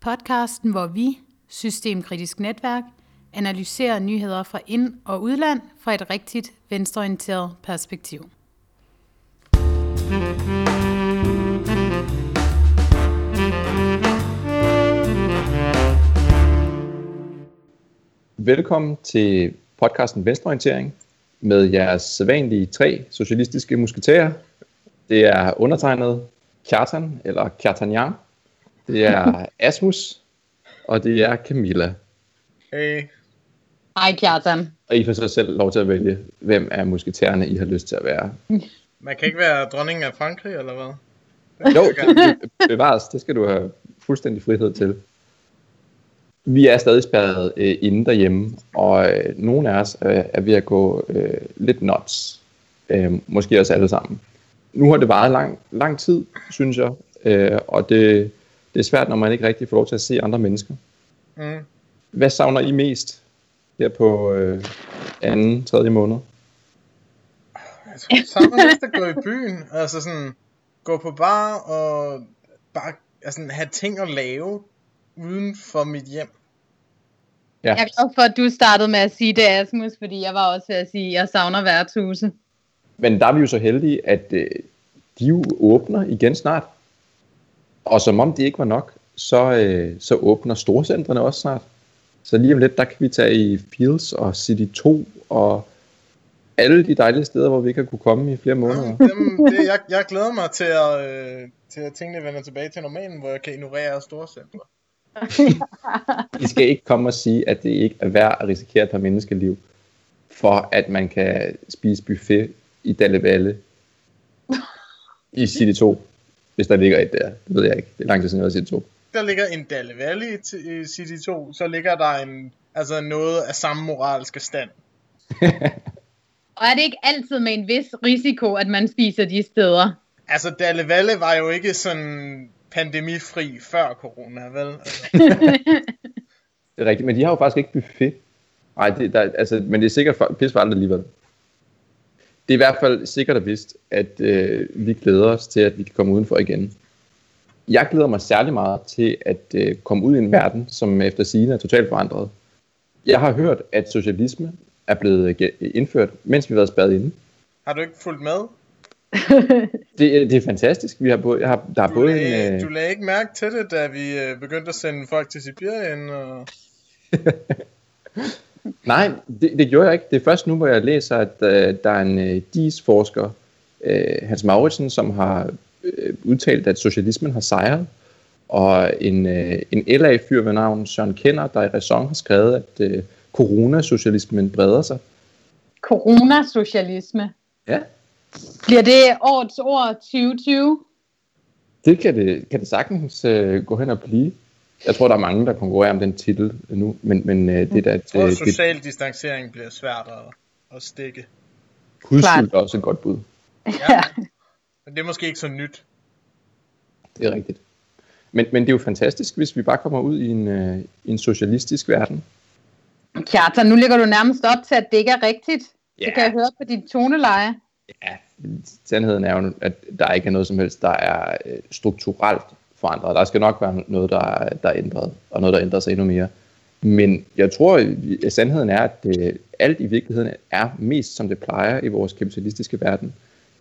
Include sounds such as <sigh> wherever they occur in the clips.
podcasten, hvor vi, Systemkritisk Netværk, analyserer nyheder fra ind- og udland fra et rigtigt venstreorienteret perspektiv. Velkommen til podcasten Venstreorientering med jeres sædvanlige tre socialistiske musketerer. Det er undertegnet Kjartan, eller Kjartanjan. Det er Asmus, og det er Camilla. Hey. Hej Kjartan. Og I får så selv lov til at vælge, hvem af musketærerne I har lyst til at være. Man kan ikke være dronning af Frankrig, eller hvad? Jo, <laughs> det bevares. Det skal du have fuldstændig frihed til. Vi er stadig spærret øh, inde derhjemme, og øh, nogle af os øh, er ved at gå øh, lidt nuts. Øh, måske også alle sammen. Nu har det varet lang, lang tid, synes jeg, øh, og det, det er svært, når man ikke rigtig får lov til at se andre mennesker. Mm. Hvad savner I mest her på øh, anden, tredje måned? Jeg tror, jeg savner mest at gå i byen. Altså sådan, gå på bar og bare altså, have ting at lave uden for mit hjem. Ja. Jeg er glad for, at du startede med at sige det, Asmus, fordi jeg var også ved at sige, at jeg savner værtshuse. Men der er vi jo så heldige, at øh, de jo åbner igen snart. Og som om det ikke var nok, så, øh, så åbner storcentrene også snart. Så lige om lidt, der kan vi tage i Fields og City 2 og alle de dejlige steder, hvor vi ikke har kunne komme i flere måneder. Jamen, det, jeg, jeg glæder mig til at, øh, til at tingene vender tilbage til normalen, hvor jeg kan ignorere store centre. I skal ikke komme og sige, at det ikke er værd at risikere et par menneskeliv, for at man kan spise buffet i Dalle Valle i City 2, hvis der ligger et der. Det ved jeg ikke. Det er lang tid siden, jeg har City 2. Der ligger en Dalle Valley i City 2, så ligger der en, altså noget af samme moralske stand. <laughs> Og er det ikke altid med en vis risiko, at man spiser de steder? Altså, Dalle Valle var jo ikke sådan pandemifri før corona, vel? Altså. <laughs> det er rigtigt, men de har jo faktisk ikke buffet. Nej, det, der, altså, men det er sikkert pisse for aldrig alligevel. Det er i hvert fald sikkert og vist, at øh, vi glæder os til, at vi kan komme udenfor igen. Jeg glæder mig særlig meget til at øh, komme ud i en verden, som efter sigende er totalt forandret. Jeg har hørt, at socialisme er blevet indført, mens vi har været spadet inde. Har du ikke fulgt med? <laughs> det, det er fantastisk. Vi har både, jeg har, der er du både lagde, en, øh... Du lagde ikke mærke til det, da vi øh, begyndte at sende folk til Sibirien? Og... <laughs> Nej, det, det gjorde jeg ikke. Det er først nu, hvor jeg læser, at øh, der er en øh, DIS-forsker, øh, Hans Mauritsen, som har øh, udtalt, at socialismen har sejret. Og en, øh, en LA-fyr ved navn Søren Kenner, der i Ræson har skrevet, at øh, coronasocialismen breder sig. Coronasocialisme? Ja. Bliver det årets ord 2020? Det kan det, kan det sagtens øh, gå hen og blive. Jeg tror, der er mange, der konkurrerer om den titel nu, men, men øh, det der... Jeg tror, det, social det, distancering bliver svært at, at stikke. Hudsygt er også et godt bud. <laughs> Ja, men det er måske ikke så nyt. Det er rigtigt. Men, men det er jo fantastisk, hvis vi bare kommer ud i en, øh, en socialistisk verden. Kjartan, nu ligger du nærmest op til, at det ikke er rigtigt. Ja. Det kan jeg høre på dit toneleje. Ja, sandheden er jo, at der ikke er noget som helst, der er øh, strukturelt forandret. Der skal nok være noget, der er, der er ændret, og noget, der ændrer sig endnu mere. Men jeg tror, at sandheden er, at det, alt i virkeligheden er mest, som det plejer i vores kapitalistiske verden.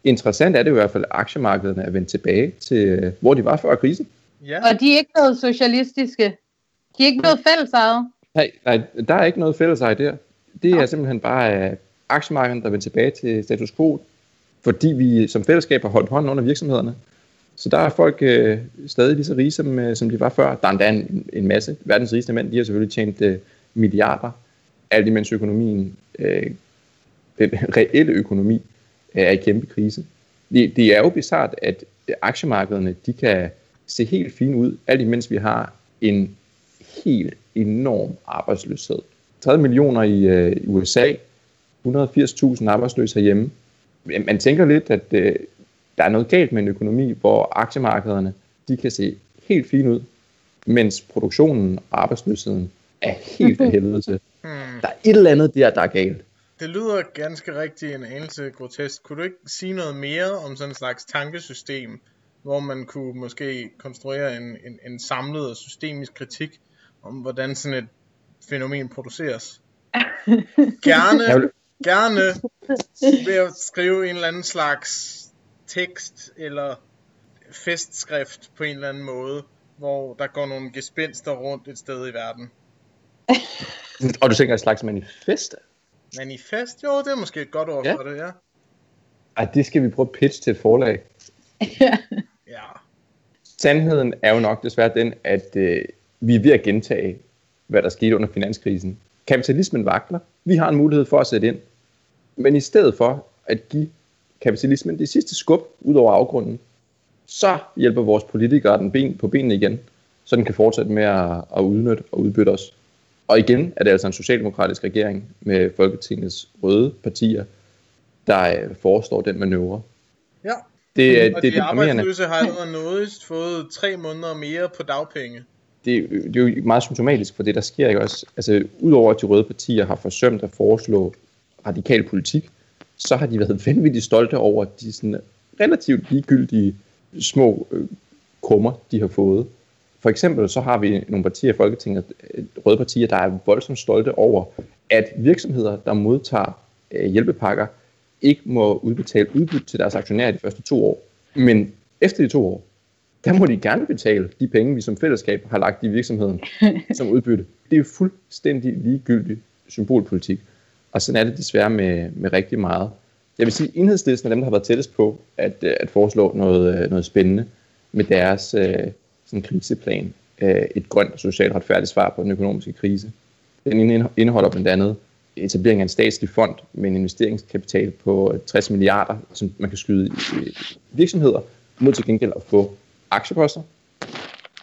Interessant er det i hvert fald, at aktiemarkederne er vendt tilbage til, hvor de var før krisen. Ja. Og de er ikke blevet socialistiske. De er ikke blevet fællesejet. Nej, nej, der er ikke noget fælleseje der. Det er simpelthen bare uh, aktiemarkederne, der er vendt tilbage til status quo, fordi vi som fællesskab har holdt hånden under virksomhederne. Så der er folk øh, stadig lige så rige, som, øh, som de var før. Der er endda en, en masse. Verdens rigeste mænd, de har selvfølgelig tjent øh, milliarder. Alt imens økonomien, øh, den reelle økonomi, øh, er i kæmpe krise. Det, det er jo bizart, at aktiemarkederne, de kan se helt fine ud, alt imens vi har en helt enorm arbejdsløshed. 30 millioner i øh, USA, 180.000 arbejdsløse herhjemme. Man tænker lidt, at øh, der er noget galt med en økonomi, hvor aktiemarkederne de kan se helt fint ud, mens produktionen og arbejdsløsheden er helt af <laughs> helvede til. Hmm. Der er et eller andet der, der er galt. Det lyder ganske rigtigt en anelse grotesk. Kunne du ikke sige noget mere om sådan en slags tankesystem, hvor man kunne måske konstruere en, en, en samlet og systemisk kritik om, hvordan sådan et fænomen produceres? <laughs> Gerne, gerne ved at skrive en eller anden slags tekst eller festskrift på en eller anden måde, hvor der går nogle gespenster rundt et sted i verden. <laughs> Og du tænker et slags manifest? Manifest? Jo, det er måske et godt ord ja. for det, ja. Ej, det skal vi prøve at pitch til et forlag. ja. <laughs> ja. Sandheden er jo nok desværre den, at øh, vi er ved at gentage, hvad der skete under finanskrisen. Kapitalismen vakler. Vi har en mulighed for at sætte ind. Men i stedet for at give kapitalismen det sidste skub ud over afgrunden, så hjælper vores politikere den ben på benene igen, så den kan fortsætte med at, at udnytte og udbytte os. Og igen er det altså en socialdemokratisk regering med Folketingets røde partier, der øh, forestår den manøvre. Ja, det, er, og det, de arbejdsløse har allerede noget fået tre måneder mere på dagpenge. Det, det er jo meget symptomatisk for det, der sker. Ikke også? Altså, udover at de røde partier har forsømt at foreslå radikal politik, så har de været <laughs> vanvittigt stolte over de sådan relativt ligegyldige små øh, krummer, de har fået. For eksempel så har vi nogle partier i Folketinget, øh, røde partier, der er voldsomt stolte over, at virksomheder, der modtager øh, hjælpepakker, ikke må udbetale udbytte til deres aktionærer de første to år. Men efter de to år, der må de gerne betale de penge, vi som fællesskab har lagt i virksomheden <laughs> som udbytte. Det er fuldstændig ligegyldig symbolpolitik. Og sådan er det desværre med, med rigtig meget. Jeg vil sige, at enhedslisten er dem, der har været tættest på at, øh, at foreslå noget, øh, noget spændende med deres øh, sådan kriseplan. Øh, et grønt og socialt retfærdigt svar på den økonomiske krise. Den indeholder blandt andet etablering af en statslig fond med en investeringskapital på øh, 60 milliarder, som man kan skyde i virksomheder, mod til gengæld at få aktieposter.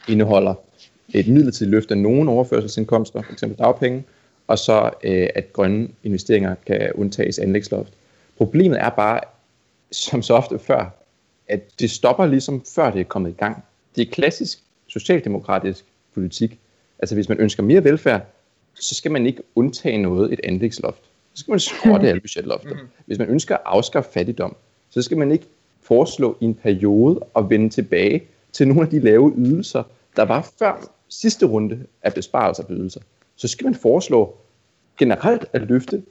Indeholder et midlertidigt løft af nogle overførselsindkomster, f.eks. dagpenge, og så øh, at grønne investeringer kan undtages anlægsloft. Problemet er bare, som så ofte før, at det stopper ligesom før det er kommet i gang. Det er klassisk socialdemokratisk politik. Altså hvis man ønsker mere velfærd, så skal man ikke undtage noget et anlægsloft. Så skal man skrotte <laughs> alle budgetlofter. Mhm. Hvis man ønsker at afskaffe fattigdom, så skal man ikke foreslå i en periode at vende tilbage til nogle af de lave ydelser, der var før sidste runde af besparelser på ydelser. Så skal man foreslå generelt at løfte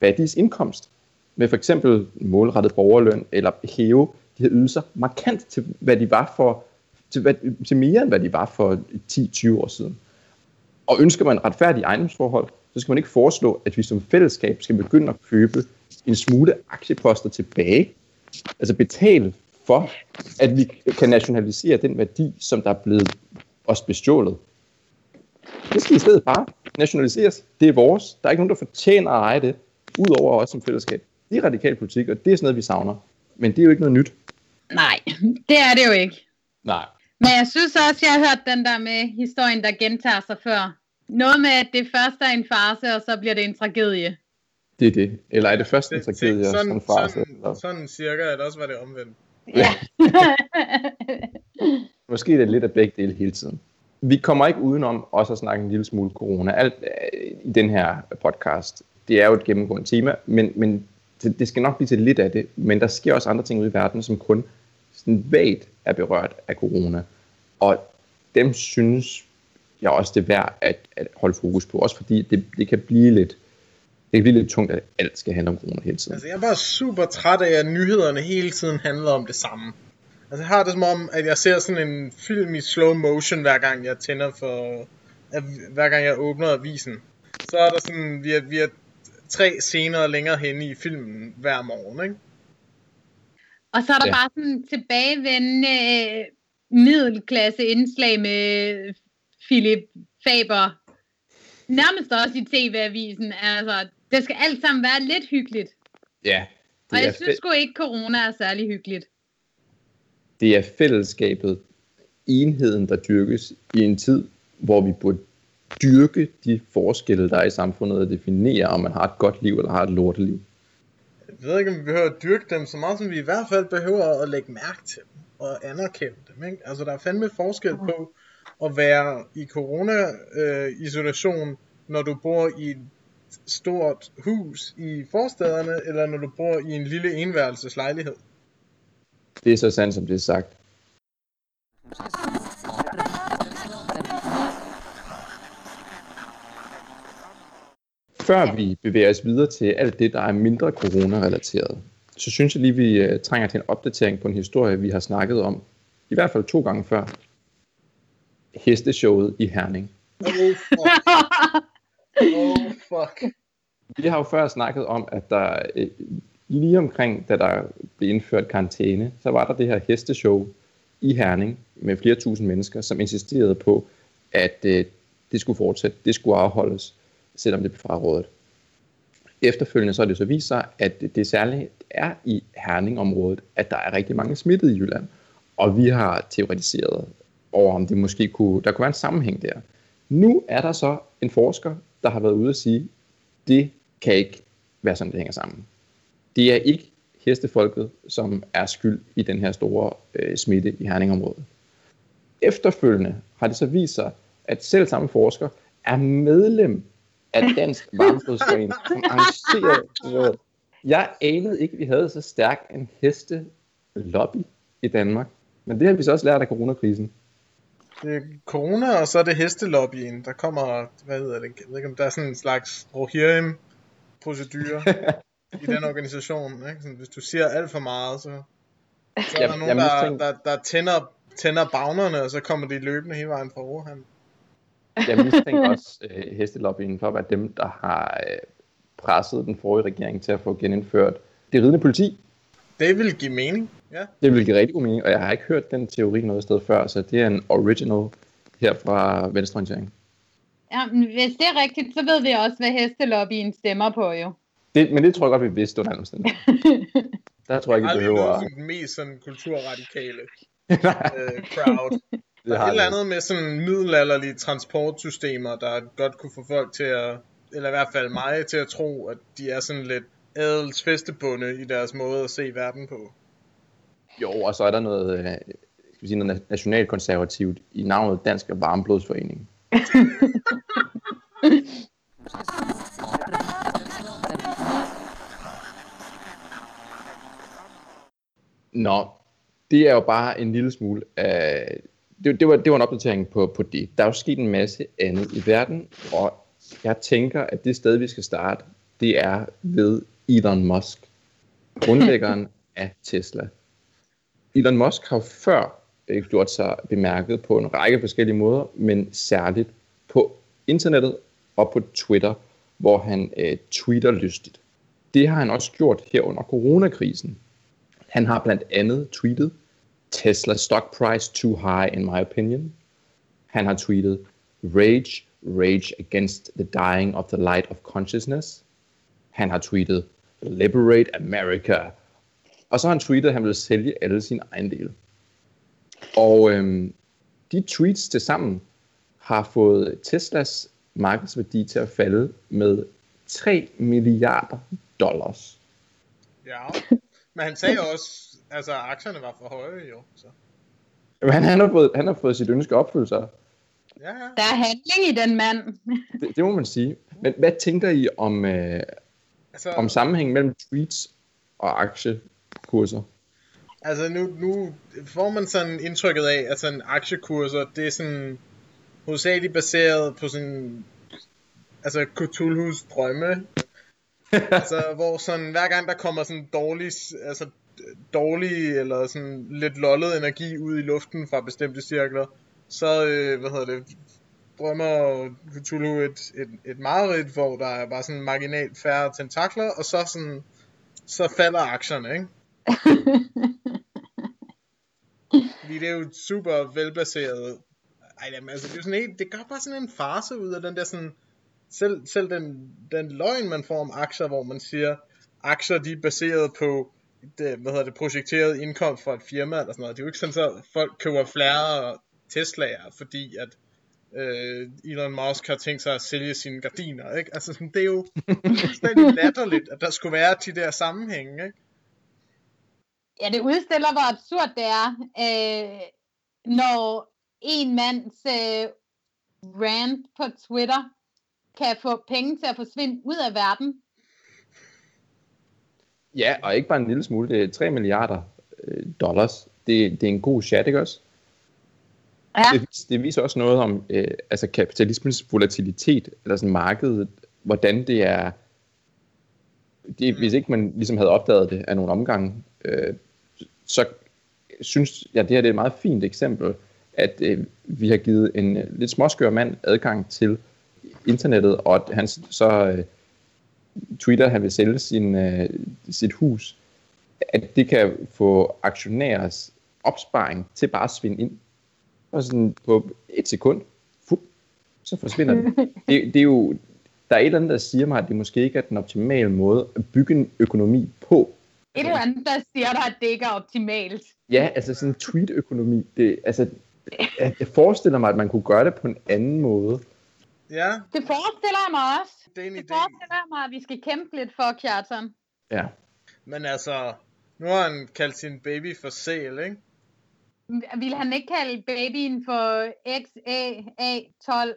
fattiges indkomst med for eksempel målrettet borgerløn eller hæve de her ydelser markant til, hvad de var for, til, hvad, til mere end hvad de var for 10-20 år siden. Og ønsker man retfærdige ejendomsforhold, så skal man ikke foreslå, at vi som fællesskab skal begynde at købe en smule aktieposter tilbage. Altså betale for, at vi kan nationalisere den værdi, som der er blevet os bestjålet. Det skal i stedet bare nationaliseres. Det er vores. Der er ikke nogen, der fortjener at eje det, udover os som fællesskab. Det er radikal politik, og det er sådan noget, vi savner. Men det er jo ikke noget nyt. Nej, det er det jo ikke. Nej. Men jeg synes også, jeg har hørt den der med historien, der gentager sig før. Noget med, at det først er en farse, og så bliver det en tragedie. Det er det. Eller er det først en tragedie, og så en farse? Sådan, eller? sådan cirka, eller også var det omvendt. Ja. <laughs> Måske er det lidt af begge dele hele tiden. Vi kommer ikke udenom også at snakke en lille smule corona. Alt øh, i den her podcast, det er jo et gennemgående tema, men, men det, det skal nok blive til lidt af det. Men der sker også andre ting ude i verden, som kun sådan vagt er berørt af corona. Og dem synes jeg også, det er værd at, at holde fokus på. Også fordi det, det kan blive lidt det kan blive lidt tungt, at alt skal handle om corona hele tiden. Altså, jeg er bare super træt af, at nyhederne hele tiden handler om det samme. Altså, jeg har det som om, at jeg ser sådan en film i slow motion, hver gang jeg tænder for... Hver gang jeg åbner avisen. Så er der sådan, vi er, vi er tre scener længere henne i filmen hver morgen, ikke? Og så er der ja. bare sådan tilbagevendende øh, middelklasse indslag med Philip Faber. Nærmest også i TV-avisen. Altså, det skal alt sammen være lidt hyggeligt. Ja. Og jeg synes sgu ikke, corona er særlig hyggeligt. Det er fællesskabet, enheden, der dyrkes i en tid, hvor vi burde dyrke de forskelle, der er i samfundet, og definere, om man har et godt liv eller har et lorteliv. Jeg ved ikke, om vi behøver at dyrke dem så meget, som vi i hvert fald behøver at lægge mærke til dem og anerkende dem. Ikke? Altså, der er fandme forskel på at være i corona-isolation, øh, når du bor i et stort hus i forstederne, eller når du bor i en lille enværelseslejlighed. Det er så sandt, som det er sagt. Før vi bevæger os videre til alt det, der er mindre corona-relateret, så synes jeg lige, vi uh, trænger til en opdatering på en historie, vi har snakket om, i hvert fald to gange før. Hesteshowet i Herning. Oh <laughs> fuck. oh fuck. Vi har jo før snakket om, at der øh, lige omkring, da der blev indført karantæne, så var der det her hesteshow i Herning med flere tusind mennesker, som insisterede på, at øh, det skulle fortsætte, det skulle afholdes, selvom det blev frarådet. Efterfølgende så er det så vist sig, at det særligt er i Herning-området, at der er rigtig mange smittede i Jylland. Og vi har teoretiseret over, om det måske kunne, der kunne være en sammenhæng der. Nu er der så en forsker, der har været ude at sige, det kan ikke være sådan, det hænger sammen. Det er ikke hestefolket, som er skyld i den her store øh, smitte i Herningområdet. Efterfølgende har det så vist sig, at selv samme forsker er medlem af Dansk <laughs> Varmeblodsforening, som arrangerede Jeg anede ikke, at vi havde så stærk en hestelobby i Danmark. Men det har vi så også lært af coronakrisen. Det er corona, og så er det hestelobbyen, der kommer, hvad hedder det, jeg ved ikke om der er sådan en slags rohirrim procedure <laughs> i den organisation. Ikke? Sådan, hvis du siger alt for meget, så, så er der nogen, der, der, der tænder, tænder bagnerne, og så kommer de løbende hele vejen fra Wuhan. Jeg mistænker også øh, hestelobbyen for at være dem, der har øh, presset den forrige regering til at få genindført det ridende politi. Det vil give mening, ja. Det vil give rigtig god mening, og jeg har ikke hørt den teori noget sted før, så det er en original her fra Venstreorientering. Ja, men hvis det er rigtigt, så ved vi også, hvad hestelobbyen stemmer på jo. Det, men det tror jeg godt, vi vidste under <laughs> Der tror jeg ikke, vi behøver... Aldrig noget den mest sådan kulturradikale <laughs> øh, crowd. <laughs> Der er et eller andet med sådan middelalderlige transportsystemer, der godt kunne få folk til at, eller i hvert fald mig til at tro, at de er sådan lidt adels festebunde i deres måde at se verden på. Jo, og så er der noget, øh, skal sige, noget nationalkonservativt i navnet Dansk Varmblodsforening. Nå, det er jo bare en lille smule af... Det, det, var, det var en opdatering på, på det. Der er jo sket en masse andet i verden, og jeg tænker, at det sted, vi skal starte, det er ved Elon Musk, grundlæggeren <laughs> af Tesla. Elon Musk har før gjort sig bemærket på en række forskellige måder, men særligt på internettet og på Twitter, hvor han øh, tweeter lystigt. Det har han også gjort her under coronakrisen. Han har blandt andet tweetet, Tesla stock price too high in my opinion. Han har tweetet, rage, rage against the dying of the light of consciousness. Han har tweetet, liberate America. Og så har han tweetet, at han vil sælge alle sine ejendele. Og øhm, de tweets til sammen har fået Teslas markedsværdi til at falde med 3 milliarder dollars. Ja, men han sagde også, altså aktierne var for høje jo. Så. Men han har fået, han har fået sit ønske opfyldt sig. Ja, ja. Der er handling i den mand. <laughs> Det, det må man sige. Men hvad tænker I om, øh, altså, om sammenhængen mellem tweets og aktiekurser? Altså nu, nu får man sådan indtrykket af, at sådan aktiekurser, det er sådan hovedsageligt baseret på sådan, altså Cthulhu's drømme. <laughs> altså hvor sådan, hver gang der kommer sådan dårlig, altså dårlig eller sådan lidt lollet energi ud i luften fra bestemte cirkler, så, øh, hvad hedder det, drømmer Cthulhu et, et, et mareridt, hvor der er bare sådan marginalt færre tentakler, og så sådan, så falder aktierne, ikke? <laughs> Fordi det er jo super velbaseret. Ej, jamen, altså, det, er sådan helt, det gør bare sådan en farse ud af den der sådan, selv, selv den, den løgn, man får om aktier, hvor man siger, aktier de er baseret på det, hvad hedder det, projekteret indkomst fra et firma eller sådan noget. Det er jo ikke sådan, at folk køber flere Tesla'er, fordi at øh, Elon Musk har tænkt sig at sælge sine gardiner, ikke? Altså, sådan, det er jo fuldstændig <laughs> latterligt, at der skulle være de der sammenhænge, ikke? Ja, det udstiller, hvor absurd det er, øh, når en mands øh, rant på Twitter kan få penge til at forsvinde ud af verden. Ja, og ikke bare en lille smule. Det er 3 milliarder øh, dollars. Det, det er en god chat, ikke også? Ja. Det, det viser også noget om øh, altså kapitalismens volatilitet, eller sådan markedet, hvordan det er, det, hvis ikke man ligesom havde opdaget det af nogle omgange, øh, så synes jeg, det her det er et meget fint eksempel, at øh, vi har givet en øh, lidt småskør mand adgang til internettet, og han så øh, tweeter, at han vil sælge sin, øh, sit hus, at det kan få aktionærers opsparing til bare at svinde ind. Og sådan på et sekund, fup, så forsvinder det. <laughs> det. Det er jo, der er et eller andet, der siger mig, at det måske ikke er den optimale måde at bygge en økonomi på. Et eller andet, der siger dig, at det ikke er optimalt. Ja, altså sådan en tweet-økonomi, det, altså, jeg forestiller mig, at man kunne gøre det på en anden måde. Ja, Det forestiller jeg mig også. det er en Det idé. forestiller jeg mig, at vi skal kæmpe lidt for, Kjartan. Ja. Men altså, nu har han kaldt sin baby for sæl, ikke? Vil han ikke kalde babyen for XAA12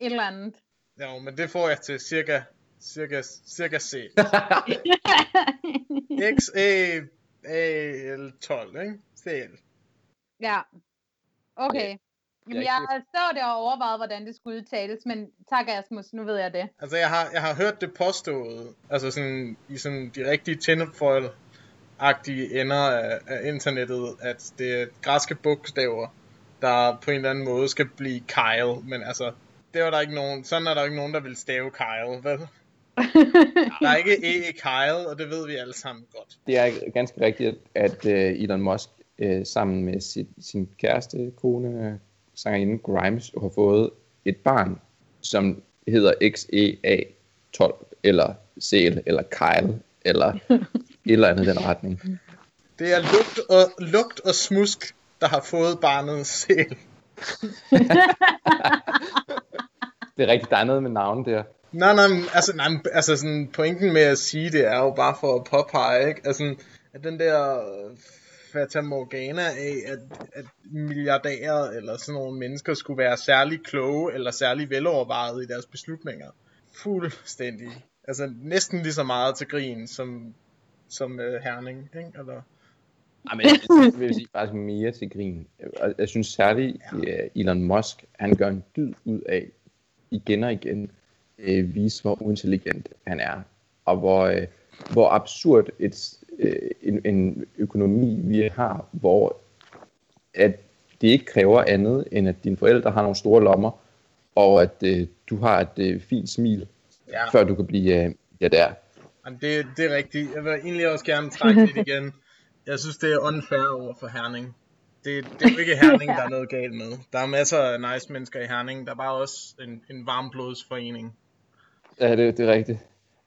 et eller andet? Jo, men det får jeg til cirka, cirka, cirka sæl. <laughs> X, A, A, L, 12, ikke? Sæl. ja. Okay. Jamen, Jeg jeg så det og overvejet, hvordan det skulle udtales, men tak Asmus, nu ved jeg det. Altså, jeg har, jeg har hørt det påstået, altså sådan, i sådan de rigtige tinfoil agtige ender af, af internettet, at det er græske bogstaver, der på en eller anden måde skal blive Kyle, men altså, det var der ikke nogen, sådan er der ikke nogen, der vil stave Kyle, vel? <laughs> Der er ikke E i Kyle, og det ved vi alle sammen godt. Det er ganske rigtigt, at øh, Elon Musk øh, sammen med sit, sin kæreste, kone, sangerinde Grimes, har fået et barn, som hedder XEA12, eller Sæl, eller Kyle, eller <laughs> et eller andet i den retning. Det er lugt og, lugt og smusk, der har fået barnet sæl. <laughs> Det er rigtigt, der er noget med navn der. Nej, nej, altså, nej, altså sådan, pointen med at sige det er jo bare for at påpege, ikke? Altså, at den der øh, Fata Morgana af, at, at milliardærer eller sådan nogle mennesker skulle være særlig kloge eller særlig velovervejet i deres beslutninger. Fuldstændig. Altså næsten lige så meget til grin som, som uh, Herning, ikke? Eller, Ej, men jeg vil sige faktisk mere til grin. Og jeg synes særligt, at Elon Musk, han gør en dyd ud af igen og igen øh, vise, hvor uintelligent han er. Og hvor, øh, hvor absurd et, øh, en, en økonomi vi har, hvor at det ikke kræver andet, end at dine forældre har nogle store lommer, og at øh, du har et øh, fint smil, ja, før du kan blive øh, ja, der. Jamen, det, det er rigtigt. Jeg vil egentlig også gerne trække lidt <laughs> igen. Jeg synes, det er unfair over for Herning. Det, det er jo ikke Herning, der er noget galt med. Der er masser af nice mennesker i Herning. Der er bare også en, en varmblodsforening. Ja, det, det er rigtigt.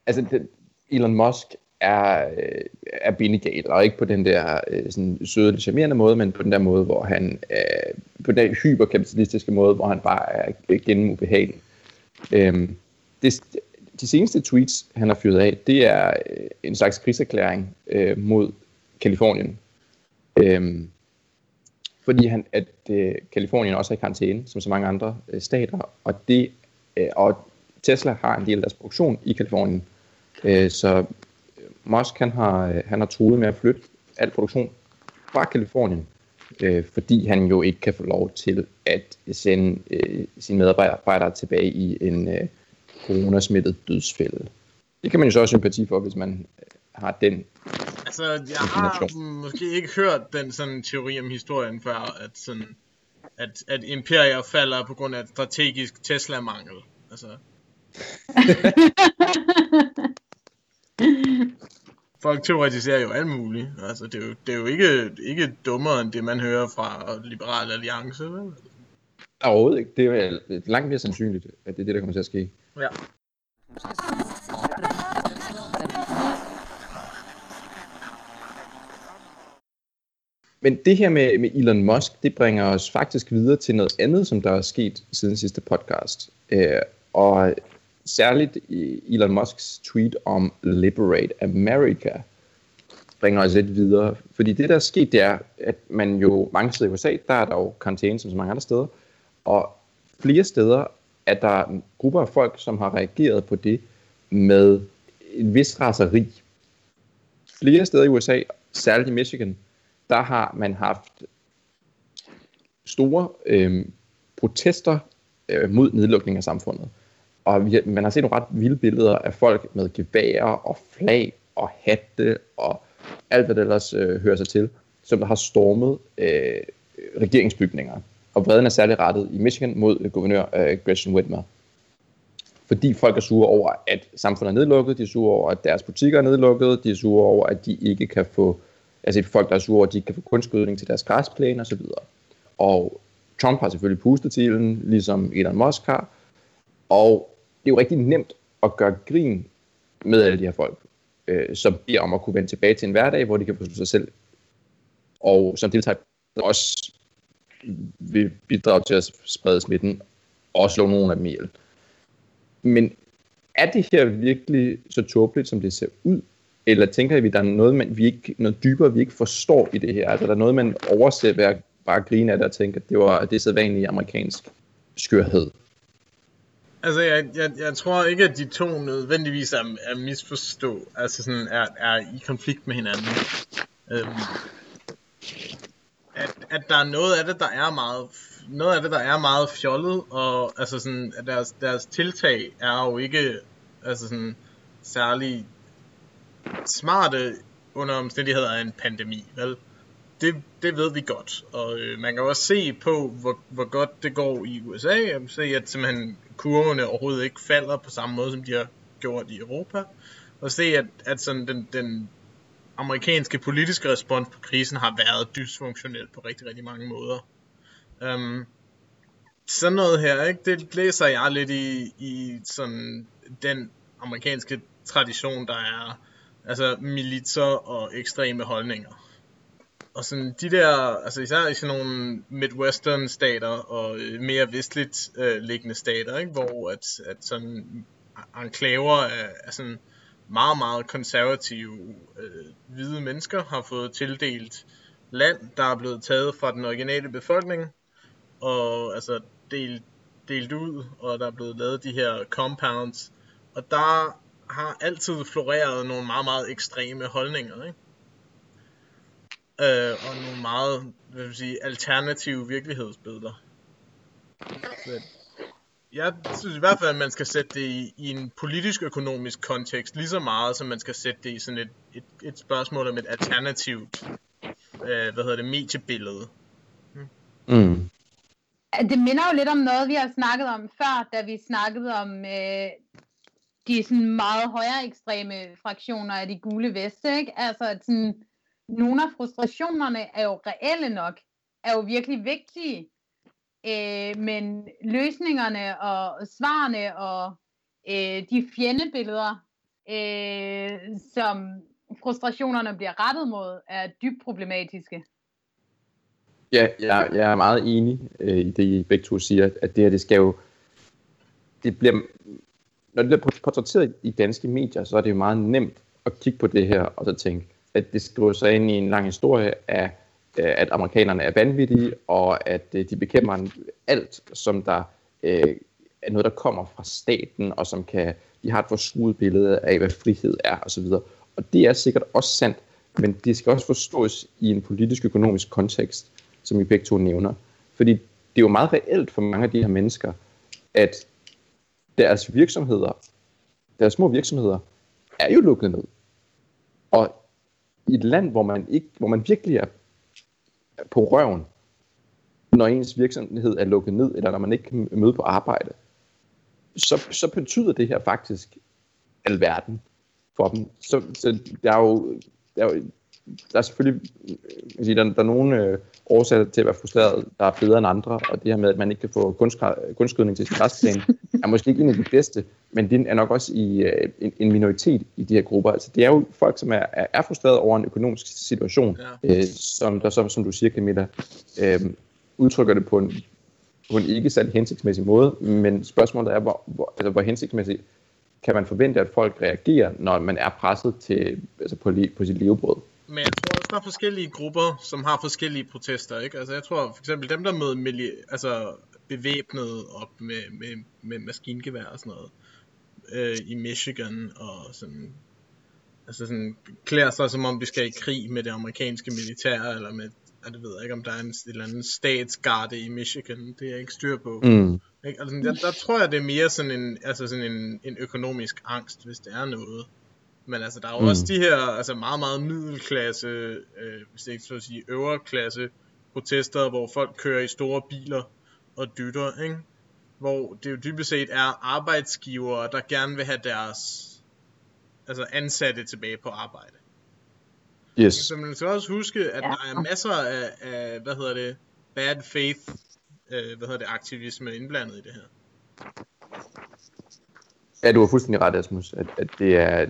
Altså, det, Elon Musk er, øh, er bindegal, og ikke på den der øh, sådan søde, charmerende måde, men på den der måde, hvor han, øh, på den hyperkapitalistiske måde, hvor han bare er gennem ubehagelig. Øhm, det, de seneste tweets, han har fyret af, det er øh, en slags krigserklæring øh, mod Kalifornien. Øhm, fordi han, at øh, Kalifornien også er i karantæne, som så mange andre øh, stater, og det øh, og Tesla har en del af deres produktion i Kalifornien. Øh, så Musk han har, øh, han har truet med at flytte al produktion fra Kalifornien, øh, fordi han jo ikke kan få lov til at sende øh, sine medarbejdere tilbage i en øh, coronasmittet dødsfælde. Det kan man jo så også sympati for, hvis man øh, har den. Altså, jeg har måske ikke hørt den sådan teori om historien før, at, sådan, at, at imperier falder på grund af strategisk Tesla-mangel. Altså, <laughs> folk teoretiserer jo alt muligt. Altså, det er jo, det er jo ikke, ikke dummere end det, man hører fra Liberal Alliance. Vel? Overhovedet ikke. Det er langt mere sandsynligt, at det er det, der kommer til at ske. Ja. Men det her med, med Elon Musk, det bringer os faktisk videre til noget andet, som der er sket siden sidste podcast. Øh, og særligt Elon Musks tweet om Liberate America bringer os lidt videre. Fordi det, der er sket, det er, at man jo mange steder i USA, der er der jo karantæne som så mange andre steder, og flere steder er der grupper af folk, som har reageret på det med en vis raseri. Flere steder i USA, særligt i Michigan, der har man haft store øh, protester øh, mod nedlukning af samfundet. Og vi, man har set nogle ret vilde billeder af folk med geværer og flag og hatte og alt, hvad der ellers øh, hører sig til, som har stormet øh, regeringsbygninger. Og vreden er særligt rettet i Michigan mod øh, guvernør øh, Gretchen Whitmer. Fordi folk er sure over, at samfundet er nedlukket, de er sure over, at deres butikker er nedlukket, de er sure over, at de ikke kan få, altså folk, der er sure over, at de ikke kan få kunstgødning til deres græsplæne osv. Og Trump har selvfølgelig pustet til den, ligesom Elon Musk har. Og det er jo rigtig nemt at gøre grin med alle de her folk, øh, som beder om at kunne vende tilbage til en hverdag, hvor de kan forstå sig selv, og som deltager også vil bidrage til at sprede smitten og slå nogen af dem ihjel. Men er det her virkelig så tåbeligt, som det ser ud? Eller tænker I, at der er noget, man, vi ikke, noget dybere, vi ikke forstår i det her? Altså, der er noget, man overser ved at bare grine af det og tænke, at det, var, det er så vanlig amerikansk skørhed? Altså, jeg, jeg, jeg tror ikke, at de to nødvendigvis er, er misforstå, altså sådan er, er i konflikt med hinanden. Øhm, at, at der er noget af det, der er meget, noget af det, der er meget fjollet, og altså sådan, at deres, deres tiltag er jo ikke, altså sådan, særlig smarte under omstændigheder af en pandemi, vel? Det, det ved vi godt, og øh, man kan også se på, hvor, hvor godt det går i USA, og se at simpelthen kurverne overhovedet ikke falder på samme måde, som de har gjort i Europa, og se at, at sådan den, den amerikanske politiske respons på krisen har været dysfunktionel på rigtig, rigtig mange måder. Um, sådan noget her, ikke? det læser jeg lidt i, i sådan den amerikanske tradition, der er altså militser og ekstreme holdninger. Og sådan de der, altså især i sådan nogle midwestern stater og øh, mere vestligt øh, liggende stater, ikke? hvor at, at sådan enklaver af, af sådan meget, meget konservative øh, hvide mennesker har fået tildelt land, der er blevet taget fra den originale befolkning, og altså delt, delt ud, og der er blevet lavet de her compounds, og der har altid floreret nogle meget, meget ekstreme holdninger, ikke? Øh, og nogle meget, hvad vil sige, alternative virkelighedsbilleder. Så jeg synes i hvert fald, at man skal sætte det i, i en politisk-økonomisk kontekst, lige så meget som man skal sætte det i sådan et, et, et spørgsmål om et alternativt, øh, hvad hedder det, mediebillede. Mm. Det minder jo lidt om noget, vi har snakket om før, da vi snakkede om øh, de sådan meget højere ekstreme fraktioner af de gule veste, ikke? Altså, at sådan, nogle af frustrationerne er jo reelle nok, er jo virkelig vigtige, Øh, men løsningerne og svarene og øh, de fjendebilleder, øh, som frustrationerne bliver rettet mod, er dybt problematiske. Ja, jeg, jeg er meget enig øh, i det, I begge to siger, at det her, det skal jo, det bliver, når det bliver portrætteret i danske medier, så er det jo meget nemt at kigge på det her, og så tænke, at det skriver sig ind i en lang historie af øh, at amerikanerne er vanvittige, og at øh, de bekæmper alt, som der øh, er noget, der kommer fra staten, og som kan, de har et forskudt billede af, hvad frihed er, osv. Og det er sikkert også sandt, men det skal også forstås i en politisk-økonomisk kontekst, som vi begge to nævner. Fordi det er jo meget reelt for mange af de her mennesker, at deres virksomheder, deres små virksomheder, er jo lukket ned. Og i et land, hvor man, ikke, hvor man virkelig er på røven, når ens virksomhed er lukket ned, eller når man ikke kan møde på arbejde, så, så betyder det her faktisk alverden for dem. Så, så der, er jo, der er jo der er selvfølgelig jeg sige, der, der er nogle øh, årsager til at være frustreret, der er bedre end andre, og det her med, at man ikke kan få kunstskydning til sin græsplæne, er måske ikke en af de bedste, men det er nok også i øh, en, en minoritet i de her grupper. Altså, det er jo folk, som er, er, er frustreret over en økonomisk situation, ja. øh, som, der, som, som du siger, Camilla, øh, udtrykker det på en, på en ikke særlig hensigtsmæssig måde, men spørgsmålet er, hvor, hvor, altså, hvor hensigtsmæssigt kan man forvente, at folk reagerer, når man er presset til, altså på, på sit levebrød. Men jeg tror også, der er forskellige grupper, som har forskellige protester, ikke? Altså jeg tror for eksempel dem, der møder miljø, altså bevæbnet op med, med, med maskingevær og sådan noget, øh, i Michigan og sådan, altså sådan, klæder sig som om de skal i krig med det amerikanske militær, eller med, jeg ved ikke, om der er en, et eller andet statsgarde i Michigan, det er jeg ikke styr på. Mm. Ikke? Altså, der, der, tror jeg, det er mere sådan en, altså sådan en, en økonomisk angst, hvis det er noget. Men altså, der er jo mm. også de her altså meget, meget middelklasse, øh, hvis det ikke så at sige øvre klasse protester, hvor folk kører i store biler og dytter, ikke? Hvor det jo dybest set er arbejdsgivere, der gerne vil have deres altså ansatte tilbage på arbejde. Yes. Så man skal også huske, at ja. der er masser af, af, hvad hedder det, bad faith, øh, hvad hedder det, aktivisme indblandet i det her. Ja, du har fuldstændig ret, Asmus, at, at det, er,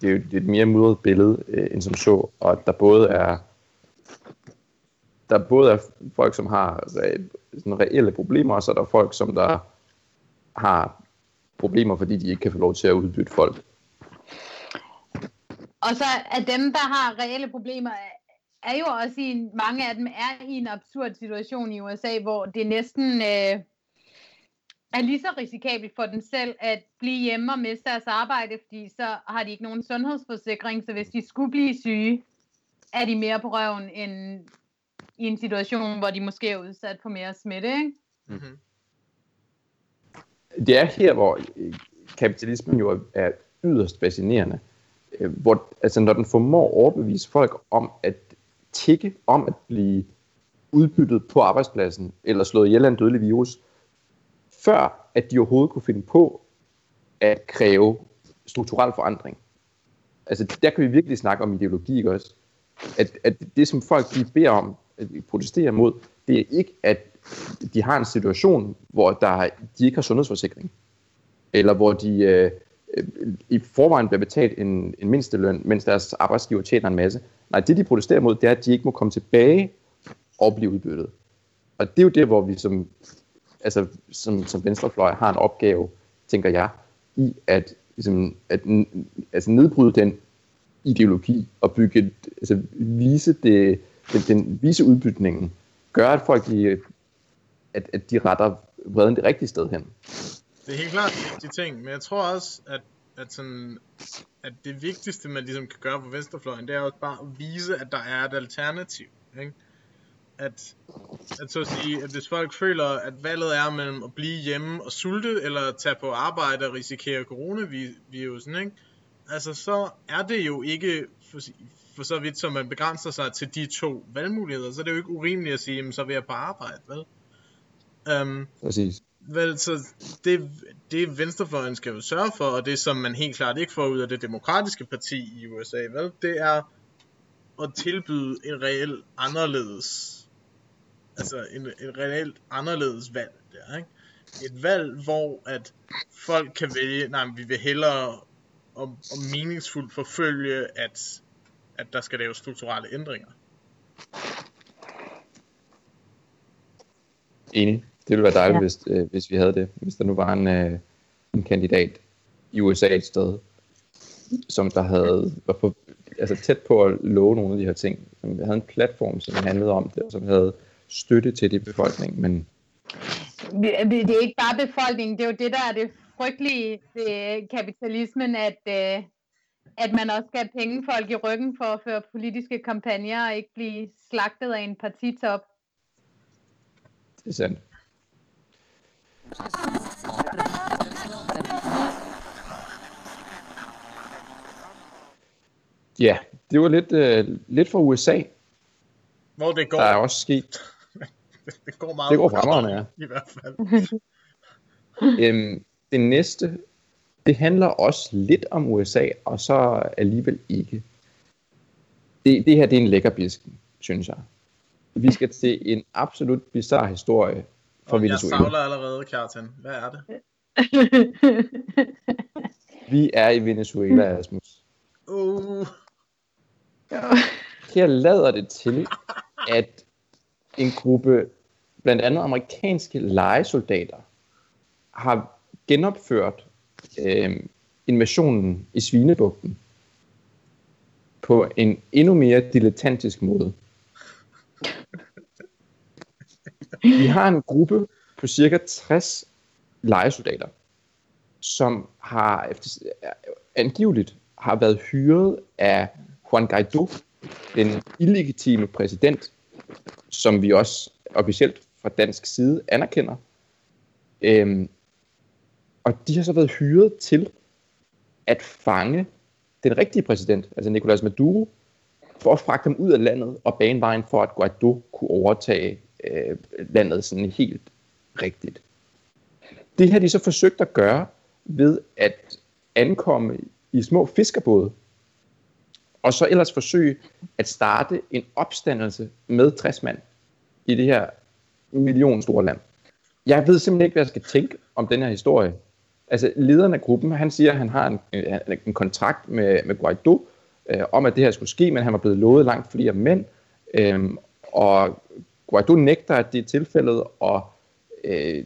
det, er, det er et mere mudret billede øh, end som så, og at der både er der både er folk, som har re, sådan reelle problemer, og så er der folk, som der har problemer, fordi de ikke kan få lov til at udbytte folk. Og så er dem, der har reelle problemer, er jo også i, mange af dem er i en absurd situation i USA, hvor det næsten øh, er lige så risikabelt for dem selv at blive hjemme og miste deres arbejde, fordi så har de ikke nogen sundhedsforsikring, så hvis de skulle blive syge, er de mere på røven end i en situation, hvor de måske er udsat for mere smitte. Ikke? Mm-hmm. Det er her, hvor øh, kapitalismen jo er yderst fascinerende. Øh, hvor, altså, når den formår at overbevise folk om at tikke om at blive udbyttet på arbejdspladsen, eller slået ihjel af en dødelig virus, før at de overhovedet kunne finde på at kræve strukturel forandring. Altså, der kan vi virkelig snakke om ideologi, ikke også? At, at det, som folk de beder om, at vi protesterer mod, det er ikke, at de har en situation, hvor der, de ikke har sundhedsforsikring, eller hvor de øh, øh i forvejen bliver betalt en, en mindsteløn, mens deres arbejdsgiver tjener en masse. Nej, det de protesterer mod, det er, at de ikke må komme tilbage og blive udbyttet. Og det er jo det, hvor vi som, altså, som, som venstrefløj har en opgave, tænker jeg, i at, ligesom, at altså nedbryde den ideologi og bygge, altså vise det, den, den vise udbytningen, gør, at folk de, at, at de retter vreden det rigtige sted hen. Det er helt klart de ting, men jeg tror også, at, at, sådan, at det vigtigste, man ligesom kan gøre på venstrefløjen, det er også bare at vise, at der er et alternativ. Ikke? At, at så at sige, at hvis folk føler, at valget er mellem at blive hjemme og sulte, eller tage på arbejde og risikere coronavirusen, ikke? altså så er det jo ikke, for, for så vidt som man begrænser sig til de to valgmuligheder, så er det jo ikke urimeligt at sige, jamen, så vil jeg på arbejde, vel? Um, Præcis. Vel, så det, det venstrefløjen skal jo sørge for, og det som man helt klart ikke får ud af det demokratiske parti i USA, vel, det er at tilbyde en reelt anderledes, altså en, en reelt anderledes valg der, ikke? Et valg, hvor at folk kan vælge, nej, vi vil hellere og, og meningsfuldt forfølge, at, at der skal laves strukturelle ændringer. Enig. Det ville være dejligt, ja. hvis, øh, hvis vi havde det. Hvis der nu var en, øh, en kandidat i USA et sted, som der havde var på, altså tæt på at love nogle af de her ting. Som havde en platform, som handlede om det, og som havde støtte til det befolkning, men det er ikke bare befolkningen, det er jo det, der er det frygtelige ved kapitalismen, at, øh, at man også skal have pengefolk i ryggen for at føre politiske kampagner og ikke blive slagtet af en partitop. Det er sandt. Ja, det var lidt, øh, lidt fra USA. Hvor det går. Der er også sket. Det går meget Det går fremragende, ja. I hvert fald. <laughs> øhm, det næste, det handler også lidt om USA, og så alligevel ikke. det, det her det er en lækker bisken, synes jeg. Vi skal til en absolut bizarre historie fra Og jeg Venezuela. savler allerede, Kjartan. Hvad er det? <laughs> Vi er i Venezuela, Asmus. Uh, Her lader det til, at en gruppe, blandt andet amerikanske legesoldater, har genopført øh, invasionen i Svinebugten på en endnu mere dilettantisk måde. Vi har en gruppe på cirka 60 legesoldater, som har efter, angiveligt har været hyret af Juan Guaido, den illegitime præsident, som vi også officielt fra dansk side anerkender. Øhm, og de har så været hyret til at fange den rigtige præsident, altså Nicolas Maduro, for at fragte dem ud af landet og bane vejen for, at Guaido kunne overtage øh, landet sådan helt rigtigt. Det har de så forsøgt at gøre ved at ankomme i små fiskerbåde, og så ellers forsøge at starte en opstandelse med 60 mand i det her millionstore land. Jeg ved simpelthen ikke, hvad jeg skal tænke om den her historie. Altså, lederen af gruppen, han siger, at han har en, en, en kontrakt med, med Guaido, øh, om at det her skulle ske, men han var blevet lovet langt flere mænd, øh, og Guaido nægter, at det er tilfældet, og øh,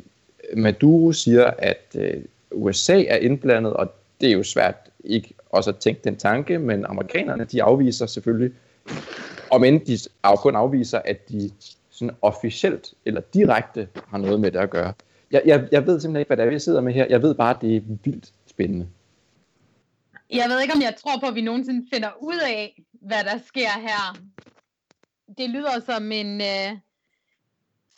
Maduro siger, at øh, USA er indblandet, og det er jo svært ikke også at tænke den tanke, men amerikanerne, de afviser selvfølgelig, om end de kun afviser, at de sådan officielt eller direkte har noget med det at gøre. Jeg, jeg, jeg ved simpelthen ikke, hvad det er, vi sidder med her. Jeg ved bare, at det er vildt spændende. Jeg ved ikke, om jeg tror på, at vi nogensinde finder ud af, hvad der sker her. Det lyder som en, øh,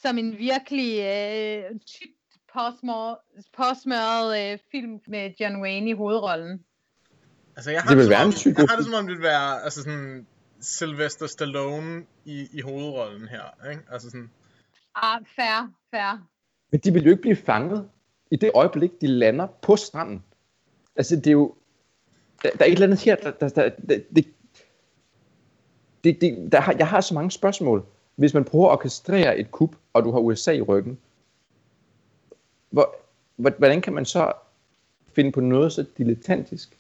som en virkelig øh, tykt påsmør- påsmøret øh, film med John Wayne i hovedrollen. altså, jeg har Det det, vil som være en syg jeg har det som om, det vil være altså sådan, Sylvester Stallone i, i hovedrollen her. Ikke? Altså sådan, Ah, fair, fair. Men de vil jo ikke blive fanget i det øjeblik, de lander på stranden. Altså, det er jo... Der, der er et eller andet her, der... der, der det, det, det, det, der har, jeg har så mange spørgsmål. Hvis man prøver at orkestrere et kup, og du har USA i ryggen, hvor, hvor- hvordan kan man så finde på noget så dilettantisk?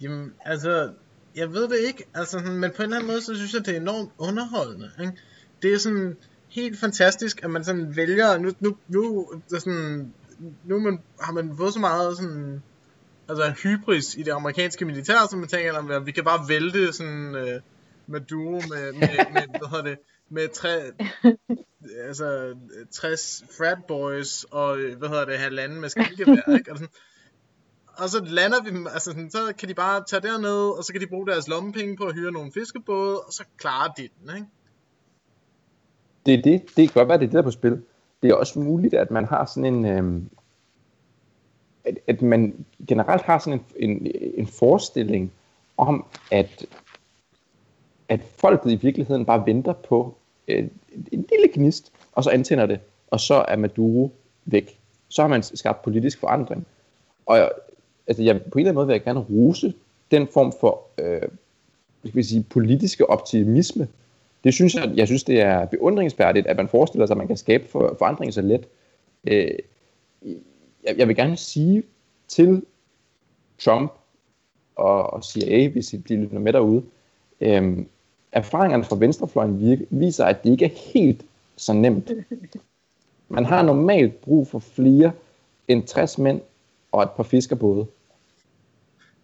Jamen, altså, jeg ved det ikke, altså, men på en eller anden måde, så synes jeg, det er enormt underholdende. Ikke? Det er sådan helt fantastisk, at man sådan vælger, nu, nu, nu, er sådan, nu man, har man fået så meget sådan, altså hybris i det amerikanske militær, som man tænker, at vi kan bare vælte sådan øh, Maduro med, med, med, hvad hedder det, med tre, altså 60 frat boys og, øh, hvad hedder det, halvanden med skilgevær, ikke? Og sådan, og så lander vi altså sådan, så kan de bare tage derned, og så kan de bruge deres lommepenge på at hyre nogle fiskebåde, og så klarer de den, ikke? Det er det. Det kan godt være, det er det, der på spil. Det er også muligt, at man har sådan en... Øhm, at, at man generelt har sådan en, en, en forestilling om, at, at folket i virkeligheden bare venter på øh, en, lille gnist, og så antænder det, og så er Maduro væk. Så har man skabt politisk forandring. Og altså, jeg, på en eller anden måde vil jeg gerne rose den form for øh, skal vi sige, politiske optimisme, det synes jeg, jeg synes, det er beundringsværdigt, at man forestiller sig, at man kan skabe for, forandring så let. Øh, jeg, jeg vil gerne sige til Trump og, og CIA, hvis de lytter med derude, øh, erfaringerne fra venstrefløjen virke, viser, at det ikke er helt så nemt. Man har normalt brug for flere end 60 mænd og et par fiskerbåde.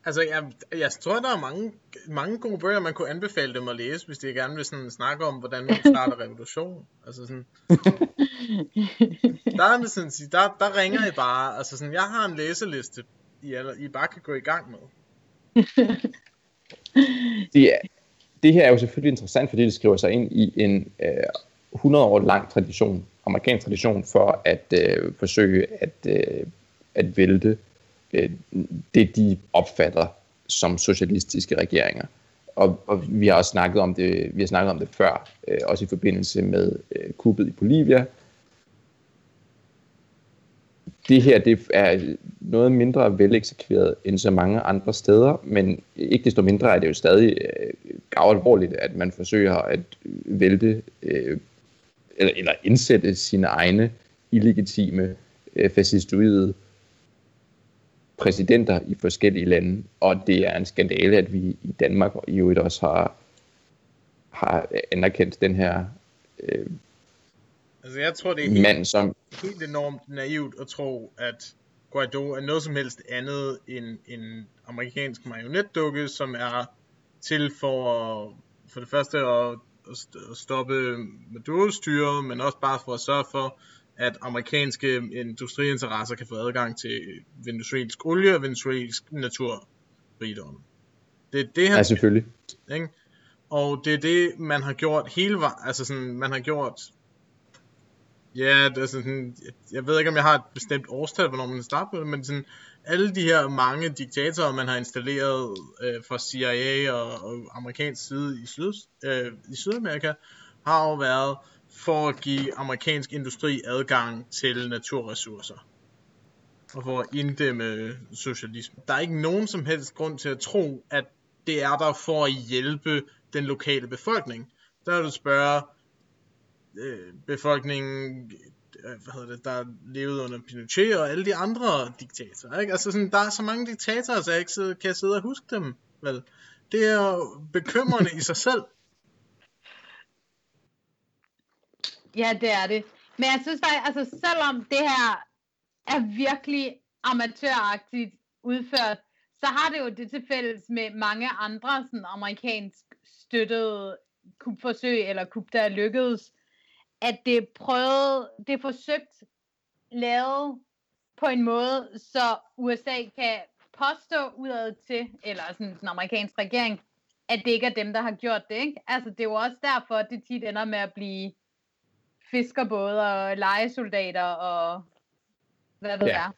Altså, jeg, jeg tror, der er mange, mange gode bøger, man kunne anbefale dem at læse, hvis de gerne vil sådan snakke om, hvordan man starter <laughs> revolution. Altså sådan, der, er sådan, der, der ringer I bare. Altså sådan, jeg har en læseliste, I, aller- I bare kan gå i gang med. <laughs> det, er, det her er jo selvfølgelig interessant, fordi det skriver sig ind i en øh, 100 år lang tradition, amerikansk tradition, for at øh, forsøge at, øh, at vælte øh, det, de opfatter som socialistiske regeringer. Og, og vi har også snakket om det, vi har snakket om det før, øh, også i forbindelse med øh, kuppet i Bolivia. det her det er noget mindre veleksekveret end så mange andre steder, men ikke desto mindre er det jo stadig øh, alvorligt, at man forsøger at vælte øh, eller, eller indsætte sine egne illegitime øh, fascistoide præsidenter i forskellige lande, og det er en skandale, at vi i Danmark i øvrigt også har, har anerkendt den her øh, Altså jeg tror, det er helt, mand, som... helt enormt naivt at tro, at Guaido er noget som helst andet end en amerikansk marionetdukke, som er til for, for det første at, at stoppe Maduros styre, men også bare for at sørge for, at amerikanske industriinteresser kan få adgang til venezuelsk olie og venezuelsk naturrigdom. Det er det, han Ja, selvfølgelig. ikke? Og det er det, man har gjort hele vejen, altså sådan, man har gjort, ja, det er sådan, jeg- ved ikke, om jeg har et bestemt årstal, hvornår man starter på det, men sådan, alle de her mange diktatorer, man har installeret øh, fra CIA og, og amerikansk side i, Syd, øh, i Sydamerika, har jo været for at give amerikansk industri adgang til naturressourcer. Og for at inddæmme socialisme. Der er ikke nogen som helst grund til at tro, at det er der for at hjælpe den lokale befolkning. Der vil du spørge øh, befolkningen, øh, hvad hedder det, der levede under Pinochet og alle de andre diktatorer. Ikke? Altså sådan, der er så mange diktatorer, så jeg ikke sidder, kan sidde og huske dem. Vel? Det er jo bekymrende i sig selv. Ja, det er det. Men jeg synes faktisk, altså selvom det her er virkelig amatøragtigt udført, så har det jo det til fælles med mange andre sådan amerikansk støttede kupforsøg, eller kup, der er lykkedes, at det prøvede, prøvet, det er forsøgt lavet på en måde, så USA kan påstå udad til, eller sådan den amerikanske regering, at det ikke er dem, der har gjort det. Ikke? Altså, det er jo også derfor, at det tit ender med at blive fiskerbåde og legesoldater og hvad ved Ja. jeg.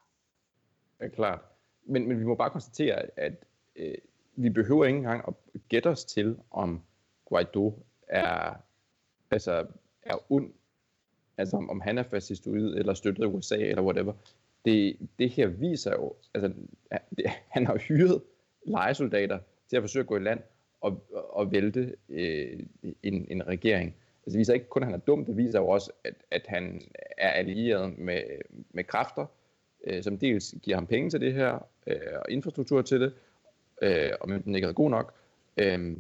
Ja, klart. Men, men vi må bare konstatere, at, øh, vi behøver ikke engang at gætte os til, om Guaido er, altså, er ond. Altså om, om han er fascistoid, eller støttet USA, eller whatever. Det, det her viser jo, altså det, han har hyret legesoldater til at forsøge at gå i land og, og vælte øh, en, en regering. Altså, det viser ikke kun, at han er dum, det viser jo også, at, at han er allieret med, med kræfter, øh, som dels giver ham penge til det her, øh, og infrastruktur til det, øh, og men den ikke er god nok, øh,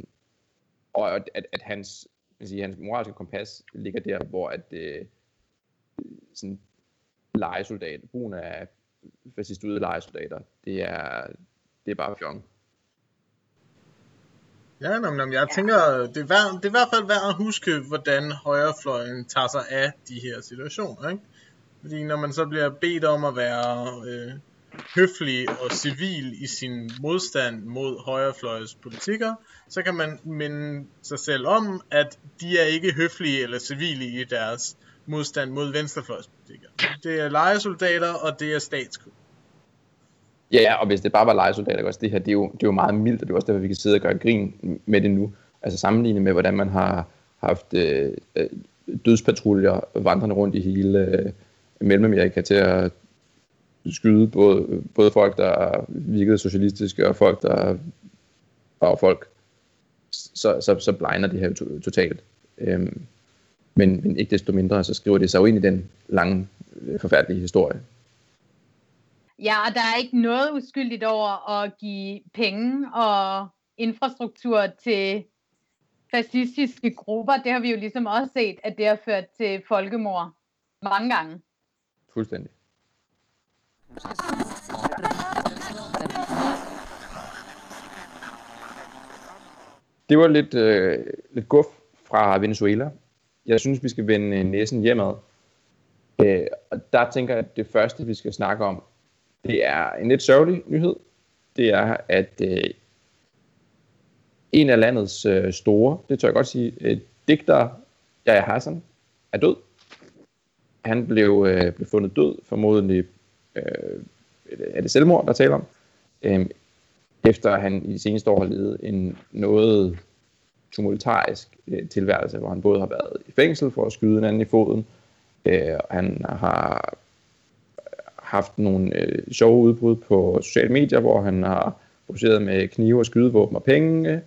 og at, at, hans, vil sige, hans moralske kompas ligger der, hvor at øh, sådan legesoldat, brugen af fascistoide legesoldater, det er, det er bare fjong. Ja, nå, men jeg tænker, det er, værd, det er i hvert fald værd at huske, hvordan højrefløjen tager sig af de her situationer. Ikke? Fordi når man så bliver bedt om at være øh, høflig og civil i sin modstand mod højrefløjets politikker, så kan man minde sig selv om, at de er ikke høflige eller civile i deres modstand mod venstrefløjspolitikker. Det er lejesoldater, og det er statskup. Ja, og hvis det bare var legesoldater, også det her, det er, jo, det er jo meget mildt, og det er også derfor, vi kan sidde og gøre grin med det nu. Altså sammenlignet med, hvordan man har haft øh, øh, dødspatruljer vandrende rundt i hele øh, Mellemamerika til at skyde både, både folk, der virkede socialistiske, og folk, der var folk, så, så, så blegner det her to, totalt. Øhm, men, men ikke desto mindre, så skriver det sig jo ind i den lange, øh, forfærdelige historie. Ja, og der er ikke noget uskyldigt over at give penge og infrastruktur til fascistiske grupper. Det har vi jo ligesom også set, at det har ført til folkemord mange gange. Fuldstændig. Det var lidt, øh, lidt guf fra Venezuela. Jeg synes, vi skal vende næsen hjemad. Øh, og der tænker jeg, at det første, vi skal snakke om, det er en lidt sørgelig nyhed. Det er, at øh, en af landets øh, store, det tør jeg godt sige, øh, digter Yahya Hassan er død. Han blev, øh, blev fundet død, formodentlig øh, er det selvmord, der taler om, øh, efter han i de seneste år har levet en noget tumultarisk øh, tilværelse, hvor han både har været i fængsel for at skyde en anden i foden, øh, og han har haft nogle øh, sjove udbrud på sociale medier, hvor han har produceret med knive og skydevåben og penge.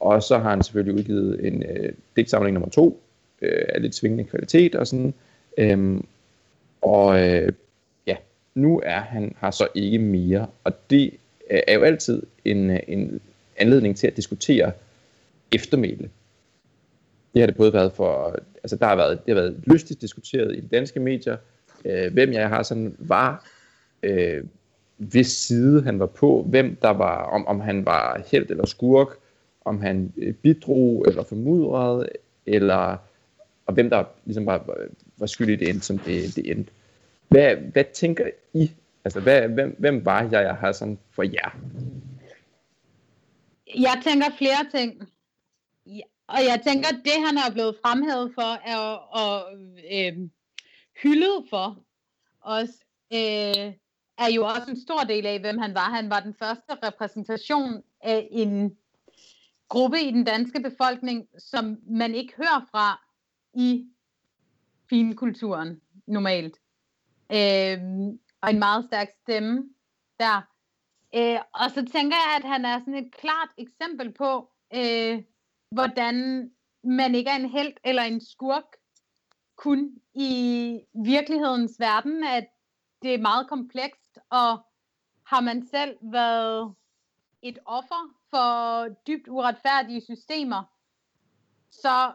Og så har han selvfølgelig udgivet en øh, digtsamling nummer to, øh, af lidt svingende kvalitet og sådan. Øhm, og øh, ja, nu er han har så ikke mere, og det øh, er jo altid en, øh, en anledning til at diskutere eftermæle. Det har det både været for, altså der har været, det har været lystigt diskuteret i de danske medier, øh, hvem jeg har sådan var, øh, hvis side han var på, hvem der var, om, om han var held eller skurk, om han øh, bidrog eller formudrede, eller og hvem der ligesom var, var skyld i det endte, som det, det endte. Hvad, hvad tænker I? Altså, hvad, hvem, hvem var jeg, jeg har sådan for jer? Jeg tænker flere ting. Ja, og jeg tænker, at det, han er blevet fremhævet for, er og, øh, hyldet for, også, øh, er jo også en stor del af, hvem han var. Han var den første repræsentation af en gruppe i den danske befolkning, som man ikke hører fra i finkulturen normalt. Øh, og en meget stærk stemme der. Øh, og så tænker jeg, at han er sådan et klart eksempel på, øh, hvordan man ikke er en held eller en skurk kun i virkelighedens verden, at det er meget komplekst, og har man selv været et offer for dybt uretfærdige systemer, så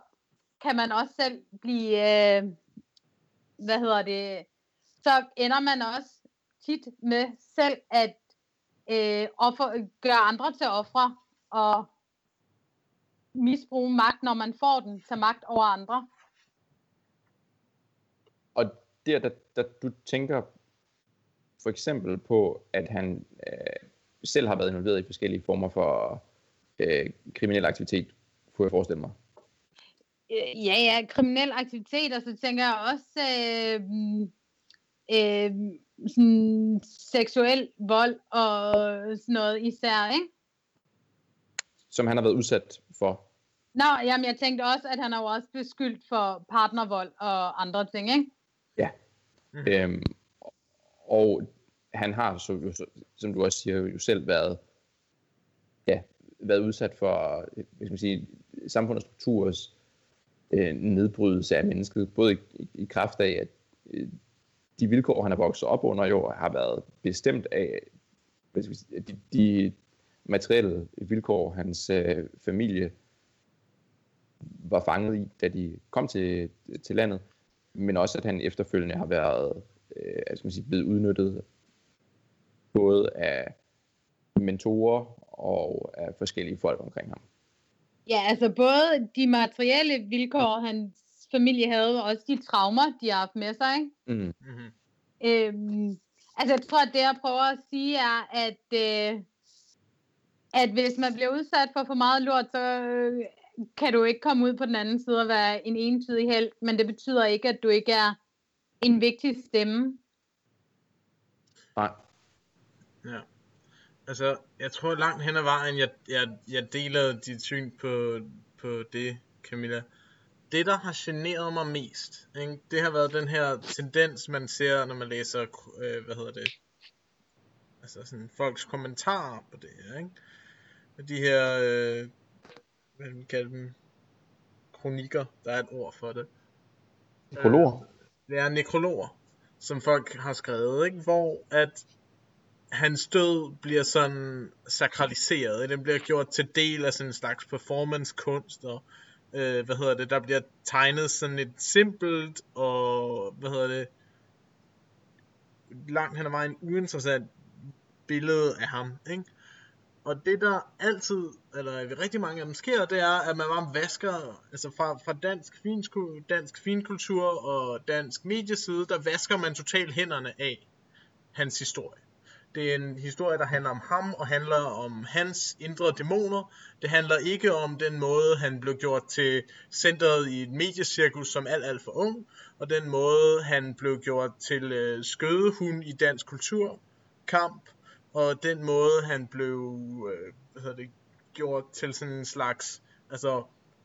kan man også selv blive, øh, hvad hedder det, så ender man også tit med selv at øh, offer, gøre andre til ofre og misbruge magt, når man får den, til magt over andre. Der, der, der du tænker for eksempel på, at han øh, selv har været involveret i forskellige former for øh, kriminel aktivitet, kunne jeg forestille mig. Øh, ja, ja, kriminel aktivitet, og så tænker jeg også øh, øh, sådan seksuel vold og sådan noget især, ikke? Som han har været udsat for. Nå, jamen jeg tænkte også, at han er jo også beskyldt for partnervold og andre ting, ikke? Mm. Øhm, og han har, så, som du også siger, jo selv været, ja, været udsat for, hvis man siger, samfundets strukturers øh, nedbrydelse af mennesket, både i, i, i kraft af, at øh, de vilkår, han har vokset op under, jo har været bestemt af hvad skal sige, de, de materielle vilkår, hans øh, familie var fanget i, da de kom til, til landet, men også at han efterfølgende har været øh, skal man sige, blevet udnyttet både af mentorer og af forskellige folk omkring ham. Ja, altså både de materielle vilkår, hans familie havde, og også de traumer, de har haft med sig. Ikke? Mm. Mm-hmm. Øhm, altså jeg tror, at det jeg prøver at sige er, at, øh, at hvis man bliver udsat for for meget lort, så øh, kan du ikke komme ud på den anden side og være en entydig held, men det betyder ikke, at du ikke er en vigtig stemme. Nej. Ja. Altså, jeg tror langt hen ad vejen, jeg, jeg, jeg deler dit syn på, på det, Camilla. Det, der har generet mig mest, ikke? det har været den her tendens, man ser, når man læser, øh, hvad hedder det, altså sådan folks kommentarer på det her, ikke? De her, øh, hvad man kalder dem, kronikker, der er et ord for det. Nekrologer? Øh, det er nekrologer, som folk har skrevet, ikke? Hvor at hans død bliver sådan sakraliseret. Den bliver gjort til del af sådan en slags performance-kunst, og øh, hvad hedder det, der bliver tegnet sådan et simpelt, og hvad hedder det, langt hen ad vejen uinteressant billede af ham, ikke? Og det der altid, eller rigtig mange af dem sker, det er, at man bare vasker, altså fra, fra dansk, finsku, dansk finkultur og dansk medieside, der vasker man totalt hænderne af hans historie. Det er en historie, der handler om ham og handler om hans indre dæmoner. Det handler ikke om den måde, han blev gjort til centret i et mediecirkus som alt, alt for ung, og den måde, han blev gjort til øh, skødehund i dansk kultur, kamp, og den måde, han blev øh, hvad hedder det, gjort til sådan en slags altså,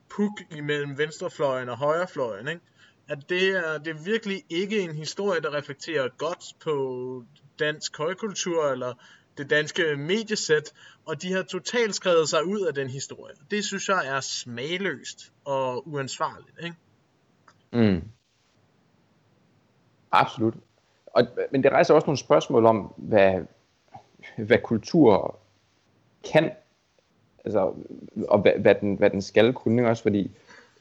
puk imellem venstrefløjen og højrefløjen. Ikke? at det er, det er virkelig ikke en historie, der reflekterer godt på dansk højkultur eller det danske mediesæt, og de har totalt skrevet sig ud af den historie. Det synes jeg er smagløst og uansvarligt, ikke? Mm. Absolut. Og, men det rejser også nogle spørgsmål om, hvad, hvad kultur kan, altså, og hvad, hvad, den, hvad den skal kunne også, fordi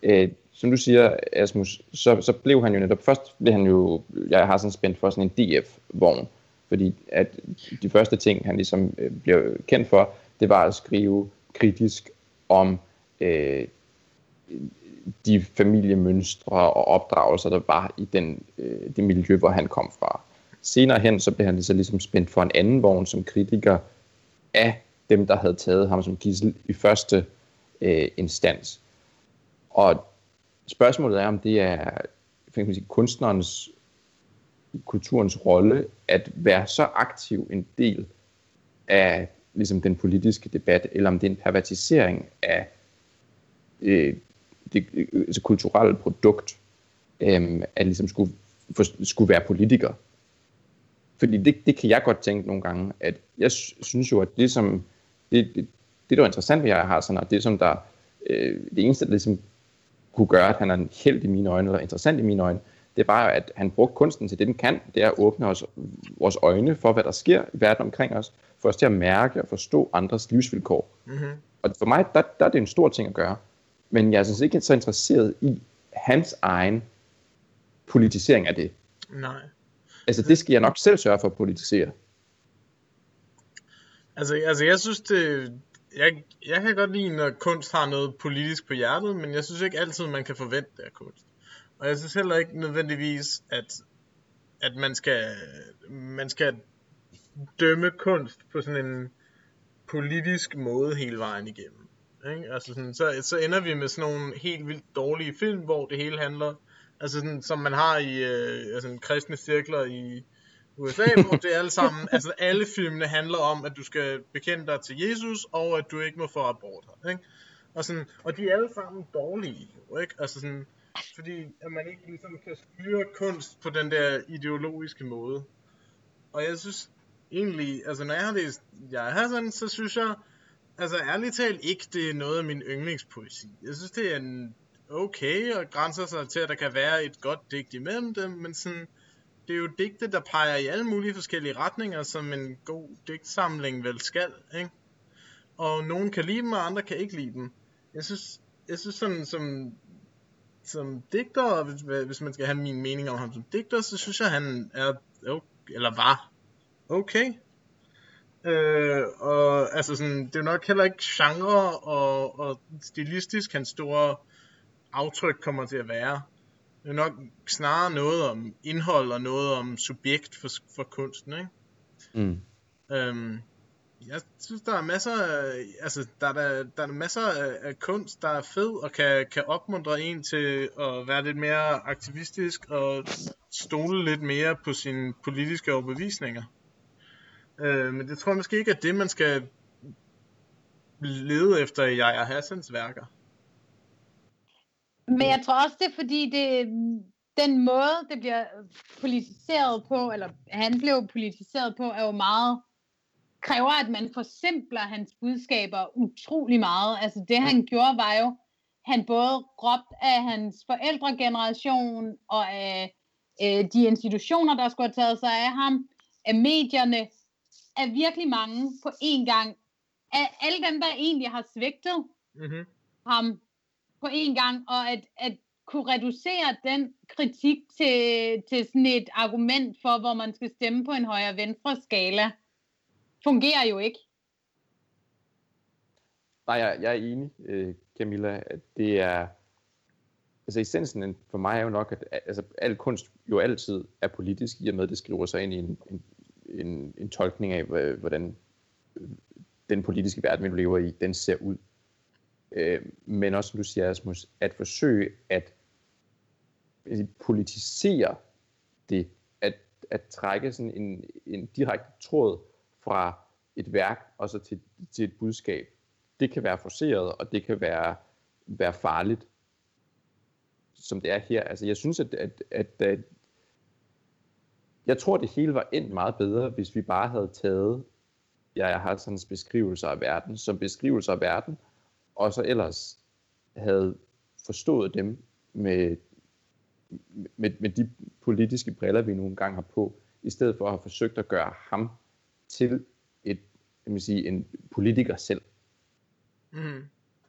øh, som du siger, Asmus, så, så blev han jo netop, først blev han jo, jeg har sådan spændt for sådan en DF-vogn, fordi at de første ting, han ligesom øh, blev kendt for, det var at skrive kritisk om øh, de familiemønstre og opdragelser, der var i den, øh, det miljø, hvor han kom fra. Senere hen, så blev han så ligesom spændt for en anden vogn som kritiker af dem, der havde taget ham som gissel i første øh, instans. Og spørgsmålet er, om det er man sige, kunstnerens, kulturens rolle at være så aktiv en del af ligesom den politiske debat, eller om det er en pervertisering af øh, det øh, altså kulturelle produkt, øh, at ligesom skulle, for, skulle være politiker. Fordi det, det kan jeg godt tænke nogle gange, at jeg synes jo, at det som, det, det, det der er interessant ved jeg har sådan, at det som der, øh, det eneste, der ligesom kunne gøre, at han er en held i mine øjne, eller interessant i mine øjne, det er bare, at han brugte kunsten til det, den kan. Det er at åbne os, vores øjne for, hvad der sker i verden omkring os, for os til at mærke og forstå andres livsvilkår. Mm-hmm. Og for mig, der, der er det en stor ting at gøre. Men jeg er sådan ikke så interesseret i hans egen politisering af det. Nej. Altså, det skal jeg nok selv sørge for at politisere. Altså, altså jeg synes, det, jeg, jeg kan godt lide, når kunst har noget politisk på hjertet, men jeg synes ikke altid, man kan forvente det af kunst. Og jeg synes heller ikke nødvendigvis, at, at man, skal, man skal dømme kunst på sådan en politisk måde hele vejen igennem. Ikke? Altså sådan, så, så ender vi med sådan nogle helt vildt dårlige film, hvor det hele handler, altså sådan, som man har i øh, altså, kristne cirkler i USA, <laughs> hvor det er alle sammen, altså alle filmene handler om, at du skal bekende dig til Jesus, og at du ikke må få abort. Ikke? Og, sådan, og de er alle sammen dårlige, ikke? Altså sådan, fordi at man ikke ligesom kan styre kunst på den der ideologiske måde. Og jeg synes egentlig, altså når jeg har læst jeg har sådan, så synes jeg, altså ærligt talt ikke, det er noget af min yndlingspoesi. Jeg synes, det er en okay, og grænser sig til, at der kan være et godt digt imellem dem, men sådan, det er jo digte, der peger i alle mulige forskellige retninger, som en god digtsamling vel skal, ikke? Og nogen kan lide dem, og andre kan ikke lide dem. Jeg synes, jeg synes sådan, som som digter, hvis, hvis man skal have min mening om ham som digter, så synes jeg, han er, okay, eller var, okay. Øh, og altså sådan, det er nok heller ikke genre og, og stilistisk hans store aftryk kommer til at være. Det er nok snarere noget om indhold og noget om subjekt for, for kunsten, ikke? Mm. Øhm, jeg synes, der er masser af, altså, der er, der, der er masser af, af kunst, der er fed og kan, kan opmuntre en til at være lidt mere aktivistisk og stole lidt mere på sine politiske overbevisninger. Øh, men det tror jeg måske ikke er det, man skal lede efter i Jaja Hassans værker. Men jeg tror også, det er fordi, det, den måde, det bliver politiseret på, eller han blev politiseret på, er jo meget kræver, at man forsimpler hans budskaber utrolig meget. Altså det han gjorde var jo, han både råbte af hans forældregeneration og af øh, de institutioner, der skulle have taget sig af ham, af medierne, af virkelig mange på én gang. Af alle dem, der egentlig har svigtet mm-hmm. ham på en gang, og at, at kunne reducere den kritik til, til sådan et argument for, hvor man skal stemme på en højre-venstre skala fungerer jo ikke. Nej, jeg, jeg er enig, øh, Camilla, at det er, altså essensen for mig er jo nok, at altså, al kunst jo altid er politisk, i og med, at det skriver sig ind i en, en, en, en tolkning af, hvordan den politiske verden, vi lever i, den ser ud. Øh, men også, som du siger, Asmus, at forsøge at politisere det, at, at trække sådan en, en direkte tråd fra et værk og så til, til et budskab. Det kan være forceret, og det kan være, være farligt. som det er her. Altså, jeg synes, at, at, at, at jeg tror, det hele var endt meget bedre, hvis vi bare havde taget jeg har sådan beskrivelser af verden som beskrivelser af verden, og så ellers havde forstået dem med, med, med de politiske briller, vi nogle gange har på, i stedet for at have forsøgt at gøre ham til et, jeg vil sige, en politiker selv. Mm.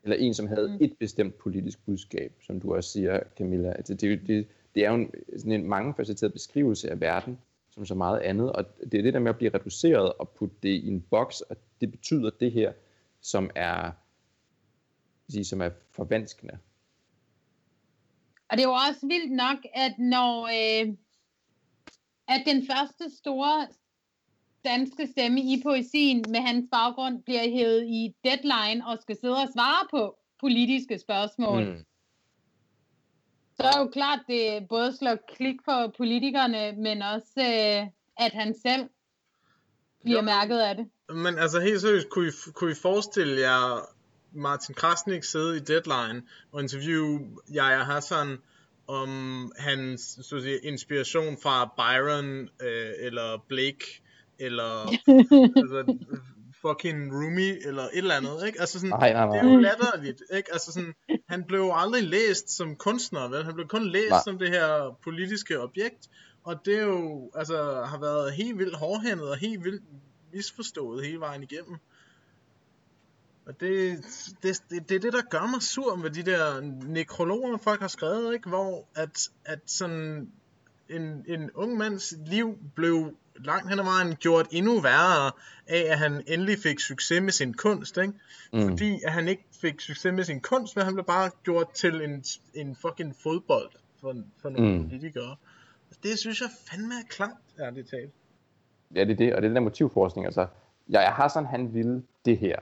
Eller en, som havde Mm. et bestemt politisk budskab, som du også siger, Camilla. Altså, det, det, det er jo en, sådan en mangefacetteret beskrivelse af verden, som så meget andet, og det er det der med at blive reduceret og putte det i en boks, og det betyder det her, som er, sige, som er forvanskende. Og det er jo også vildt nok, at når øh, at den første store danske stemme i poesien med hans baggrund bliver hævet i deadline og skal sidde og svare på politiske spørgsmål, mm. så er jo klart, det både slår klik for politikerne, men også øh, at han selv bliver Jo. mærket af det. Men altså helt seriøst, kunne I, kunne I forestille jer Martin Krasnik sidde i Deadline og interviewe Yahya Hassan om hans så at sige, inspiration fra Byron øh, eller Blake eller <laughs> altså, fucking Rumi eller et eller andet, ikke? Altså sådan, Nej, nej, det er nej. jo latterligt, ikke? Altså sådan, han blev jo aldrig læst som kunstner, vel? Han blev kun læst Nej. som det her politiske objekt, og det er jo, altså, har været helt vildt hårdhændet og helt vildt misforstået hele vejen igennem. Og det, det, det, det er det, der gør mig sur med de der nekrologer, folk har skrevet, ikke? Hvor at, at sådan en, en ung mands liv blev langt hen ad vejen gjort endnu værre af, at han endelig fik succes med sin kunst, ikke? Mm. Fordi at han ikke fik succes med sin kunst, men han blev bare gjort til en, en fucking fodbold for, for nogle Mm. politikere. Det synes jeg fandme er klart, ærligt talt. Ja, det er det, og det er den der motivforskning. Altså, Yahya Hassan, han ville det her.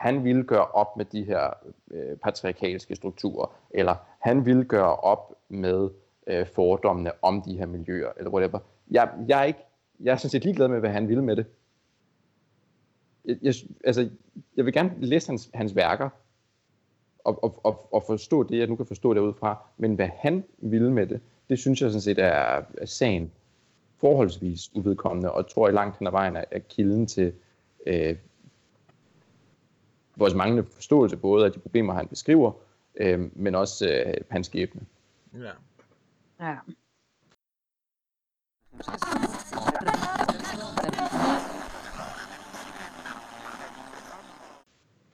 Han ville gøre op med de her øh, patriarkalske strukturer, eller han ville gøre op med øh, fordommene om de her miljøer, eller whatever. Jeg, jeg, er ikke, jeg er sådan set ligeglad med, hvad han ville med det. Jeg, jeg, altså, jeg vil gerne læse hans, hans værker, og, og, og, og forstå det, jeg nu kan forstå derudfra, men hvad han ville med det, det synes jeg sådan set er, er sagen forholdsvis uvedkommende, og tror i langt hen ad vejen er, er kilden til øh, vores manglende forståelse både af de problemer, han beskriver, øh, men også øh, hans skæbne. Ja. Ja.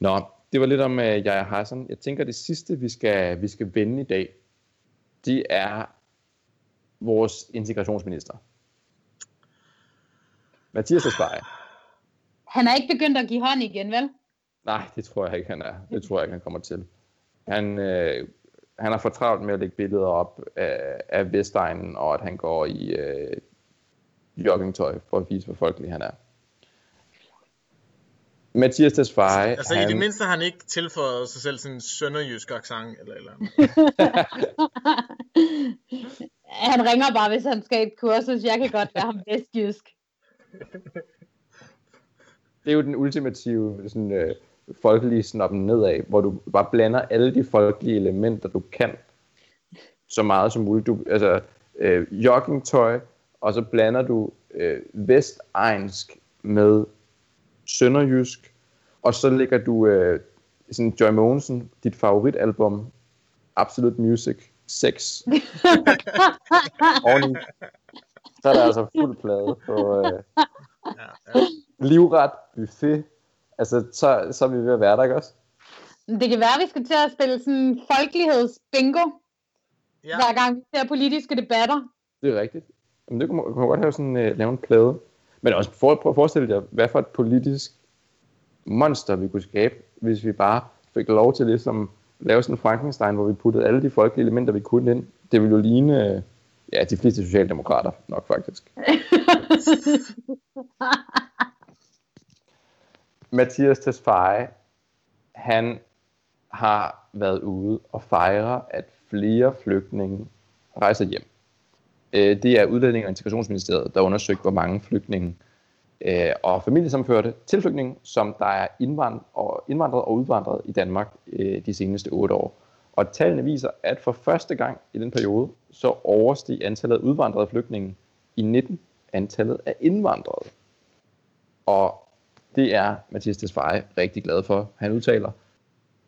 Nå, det var lidt om uh, Yahya Hassan. Jeg tænker, det sidste, vi skal, vi skal vende i dag, det er vores integrationsminister. Mathias Tesfaye. Han er ikke begyndt at give hånd igen, vel? Nej, det tror jeg ikke, han er. Det tror jeg ikke, han kommer til. Han, øh, han har for travlt med at lægge billeder op af, af Vestegnen, og at han går i øh, joggingtøj for at vise, hvor folkelig han er. Mathias Tesfaye, Altså i det mindste har han ikke tilføjet sig selv sådan en sønderjysk accent eller eller <laughs> han ringer bare, hvis han skal i et kursus. Jeg kan godt være ham vestjysk. det er jo den ultimative sådan, øh, folkelige snoppen nedad, hvor du bare blander alle de folkelige elementer, du kan, så meget som muligt. Du, altså, øh, joggingtøj, og så blander du øh, vestegnsk med sønderjysk, og så lægger du øh, sådan Joy Mogensen, dit favoritalbum, Absolute Music 6, <laughs> oveni. Så er der altså fuld plade på øh, Ja, ja. livret, buffet. Altså, så, så er vi ved at være der, ikke også? Det kan være, at vi skal til at spille sådan folkelighedsbingo, ja. hver gang vi ser politiske debatter. Det er rigtigt. Jamen, det kunne man, kunne man godt have sådan, øh, lave en plade. Men også for, prøv at forestille jer, hvad for et politisk monster vi kunne skabe, hvis vi bare fik lov til ligesom lave sådan en Frankenstein, hvor vi puttede alle de folkelige elementer, vi kunne ind. Det ville jo ligne, øh, ja, de fleste socialdemokrater nok faktisk. <laughs> Mathias Tesfaye, han har været ude og fejre, at flere flygtninge rejser hjem. Øh, Det er Udlænding- og Integrationsministeriet, der undersøgte, hvor mange flygtninge øh, og familiesamførte tilflygtninge, som der er indvandret og, indvandret og udvandret i Danmark øh, de seneste otte år. Og tallene viser, at for første gang i den periode, så oversteg antallet af udvandrede flygtninge i 19 antallet af indvandrede. Og det er Mathias Tesfaye rigtig glad for. Han udtaler,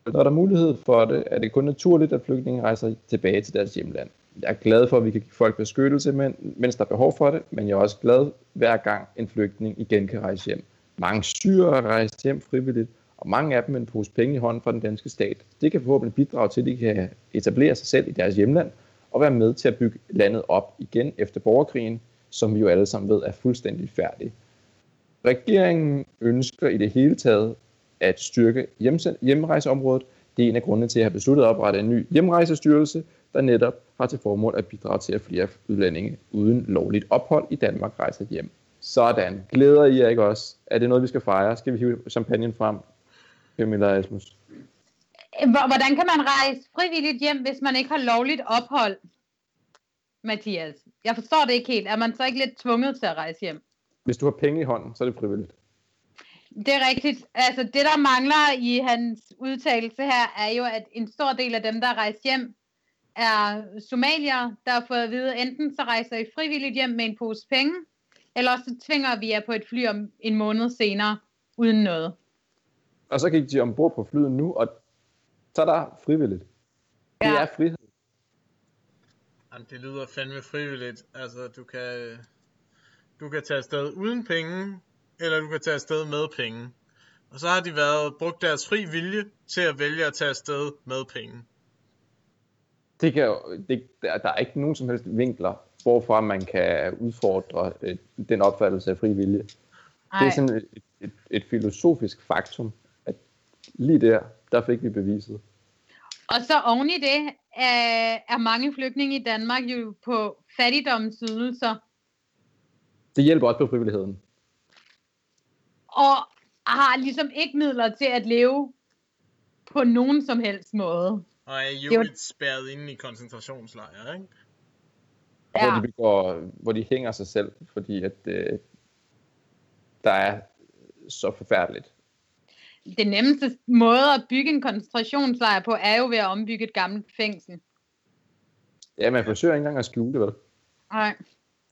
når der er mulighed for det, er det kun naturligt, at flygtninge rejser tilbage til deres hjemland. Jeg er glad for, at vi kan give folk beskyttelse, mens der er behov for det, men jeg er også glad hver gang en flygtning igen kan rejse hjem. Mange syre er rejst hjem frivilligt, og mange af dem med en pose penge i hånden fra den danske stat. Det kan forhåbentlig bidrage til, at de kan etablere sig selv i deres hjemland og være med til at bygge landet op igen efter borgerkrigen, som vi jo alle sammen ved er fuldstændig færdig. Regeringen ønsker i det hele taget at styrke hjemrejseområdet. Det er en af grundene til at have besluttet at oprette en ny hjemrejsestyrelse, der netop har til formål at bidrage til, at flere udlændinge uden lovligt ophold i Danmark rejser hjem. Sådan. Glæder I jer ikke også? Er det noget, vi skal fejre? Skal vi hive champagnen frem? Camilla Asmus. Hvordan kan man rejse frivilligt hjem, hvis man ikke har lovligt ophold? Mathias, jeg forstår det ikke helt. Er man så ikke lidt tvunget til at rejse hjem? Hvis du har penge i hånden, så er det frivilligt. Det er rigtigt. Altså, det der mangler i hans udtalelse her, er jo, at en stor del af dem, der rejser hjem, er somalier, der har fået at vide, enten så rejser I frivilligt hjem med en pose penge, eller så tvinger vi jer på et fly om en måned senere, uden noget. Og så gik de ombord på flyet nu, og så er der frivilligt. Det ja. er frihed. Jamen, det lyder fandme frivilligt. Altså, du kan, du kan tage afsted uden penge, eller du kan tage afsted med penge. Og så har de været brugt deres fri vilje til at vælge at tage afsted med penge. Det kan jo, det, der, er ikke nogen som helst vinkler, hvorfra man kan udfordre øh, den opfattelse af fri vilje. Ej. Det er sådan et, et, et filosofisk faktum, at lige der, der fik vi beviset. Og så oven i det er, er mange flygtninge i Danmark jo på fattigdomsydelser. Det hjælper også på frivilligheden og har ligesom ikke midler til at leve på nogen som helst måde. Og er jo var... spærret inde i koncentrationslejre, ikke? Ja. Hvor, de begår, hvor de hænger sig selv, fordi at øh, der er så forfærdeligt. Det nemmeste måde at bygge en koncentrationslejr på, er jo ved at ombygge et gammelt fængsel. Ja, man forsøger ikke engang at skjule det, vel? Nej.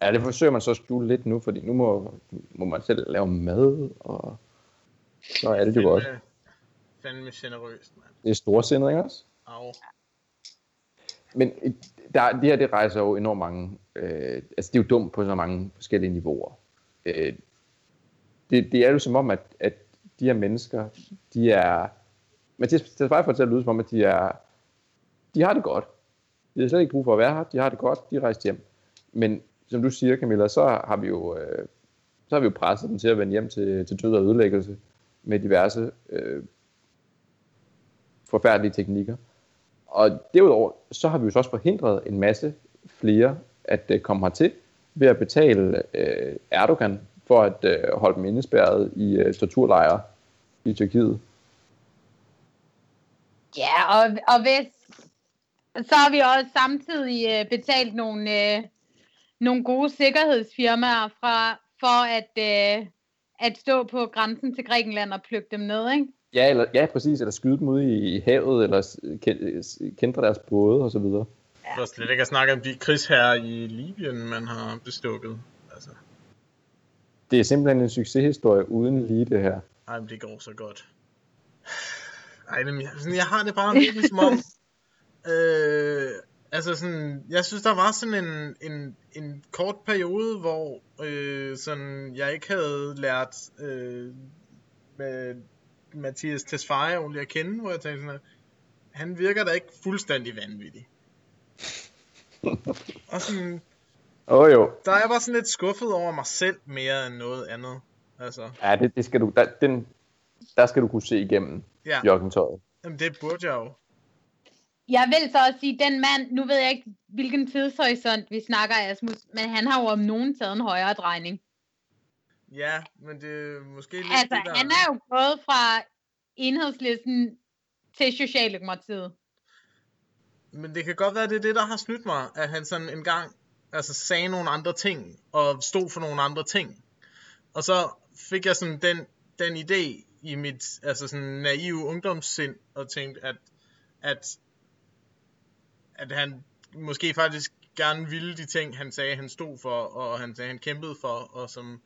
Ja, det forsøger man så at skjule lidt nu, fordi nu må, må man selv lave mad, og så er det jo godt. Fandme generøst, mand. Det er storsindet, ikke også? Au. Men der, det her, det rejser jo enormt mange, øh, altså det er jo dumt på så mange forskellige niveauer. Øh, det, det er jo som om, at, at de her mennesker, de er, men det er bare for at lyde som om, at de er, de har det godt. De har slet ikke brug for at være her, de har det godt, de er rejst hjem. Men som du siger, Camilla, så har vi jo, øh, så har vi jo presset dem til at vende hjem til, til død og ødelæggelse med diverse øh, forfærdelige teknikker. Og derudover, så har vi jo så også forhindret en masse flere at øh, komme hertil ved at betale øh, Erdogan for at øh, holde dem indespærret i øh, torturlejre i Tyrkiet. Ja, og, og hvis, så har vi også samtidig øh, betalt nogle, øh, nogle gode sikkerhedsfirmaer fra, for at, øh, at stå på grænsen til Grækenland og plukke dem ned, ikke? Ja, eller, ja, præcis. Eller skyde dem ud i havet, eller kendre deres både, og så videre. Ja. For slet ikke at snakke om de krigsherrer i Libyen, man har bestukket. Altså. Det er simpelthen en succeshistorie uden lige det her. Ej, men det går så godt. Ej, men jeg, sådan, jeg har det bare lidt som om, øh, Altså sådan, jeg synes der var sådan en, en, en kort periode, hvor øh, sådan, jeg ikke havde lært øh, med Mathias Tesfaye ordentligt at kende, hvor jeg tænkte sådan, at han virker da ikke fuldstændig vanvittig. <laughs> og sådan, oh, jo. der er jeg bare sådan lidt skuffet over mig selv mere end noget andet. Altså. Ja, det, det skal du, der, den, der skal du kunne se igennem ja. joggingtøjet. Jamen det burde jeg jo. Jeg vil så også sige, den mand, nu ved jeg ikke, hvilken tidshorisont vi snakker, Asmus, men han har jo om nogen taget en højere drejning. Ja, men det er måske lidt Altså, det, der... han er jo gået fra enhedslisten til Socialdemokratiet. Men det kan godt være, det er det, der har snydt mig, at han sådan en gang altså, sagde nogle andre ting, og stod for nogle andre ting. Og så fik jeg sådan den, den idé i mit altså sådan naive ungdomssind, og tænkte, at, at at han måske faktisk gerne ville de ting, han sagde, han stod for, og han sagde, han kæmpede for, og som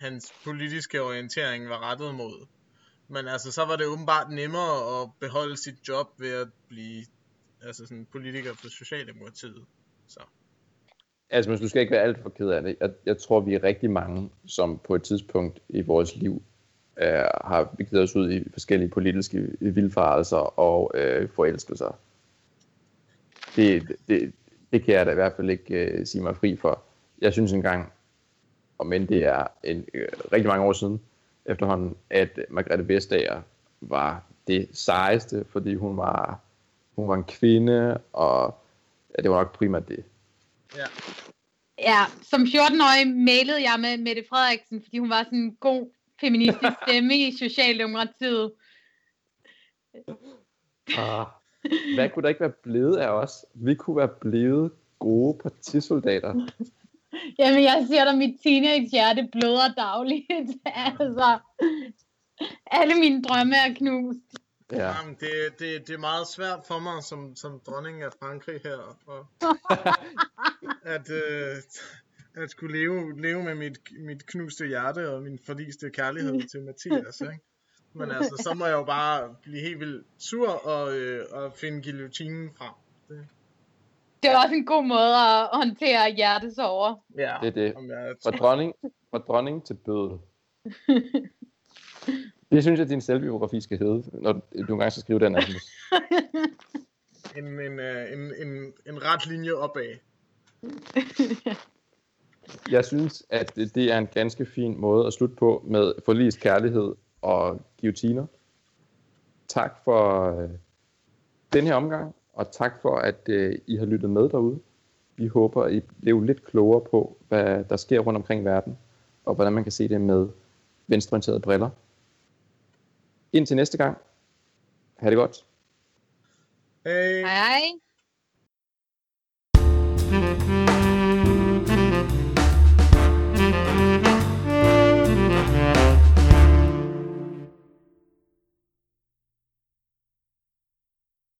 hans politiske orientering var rettet mod. Men altså, så var det åbenbart nemmere at beholde sit job ved at blive altså sådan politiker for Socialdemokratiet. Så. Altså, men du skal ikke være alt for ked af det. Jeg, jeg tror, vi er rigtig mange, som på et tidspunkt i vores liv øh, har begivet os ud i forskellige politiske vildfarelser og øh, forelskelser. Det, det, det kan jeg da i hvert fald ikke øh, sige mig fri for. Jeg synes engang, og men det er en, øh, rigtig mange år siden efterhånden, at Margrethe Vestager var det sejeste, fordi hun var, hun var en kvinde, og ja, det var nok primært det. Ja. Ja, som 14-årig mailede jeg med Mette Frederiksen, fordi hun var sådan en god feministisk <laughs> stemme i Socialdemokratiet. Ah, hvad kunne der ikke være blevet af os? Vi kunne være blevet gode partisoldater. <laughs> Jamen, jeg siger dig, mit teenage-hjerte bløder dagligt. <laughs> altså, alle mine drømme er knust. Ja. Jamen, det, det, det er meget svært for mig som, som dronning af Frankrig her, og, <laughs> at, øh, at skulle leve, leve med mit, mit knuste hjerte og min forliste kærlighed til Mathias, ikke? Men altså, så må jeg jo bare blive helt vildt sur og, øh, og finde guillotinen frem. Det, Det er også en god måde at håndtere hjertesover. ja, Det er det. Jeg, Fra dronning, fra dronning til bødel. Det synes jeg, din selvbiografi skal hedde, når du engang skal skrive den, Asmus. <laughs> en, en, øh, en, en, en ret linje opad. Jeg synes, at det, det er en ganske fin måde at slutte på med forlist kærlighed og guillotiner. Tak for øh, den her omgang, og tak for, at øh, I har lyttet med derude. Vi håber, at I blev lidt klogere på, hvad der sker rundt omkring i verden, og hvordan man kan se det med venstreorienterede briller. Indtil næste gang. Ha' det godt. Hej hej.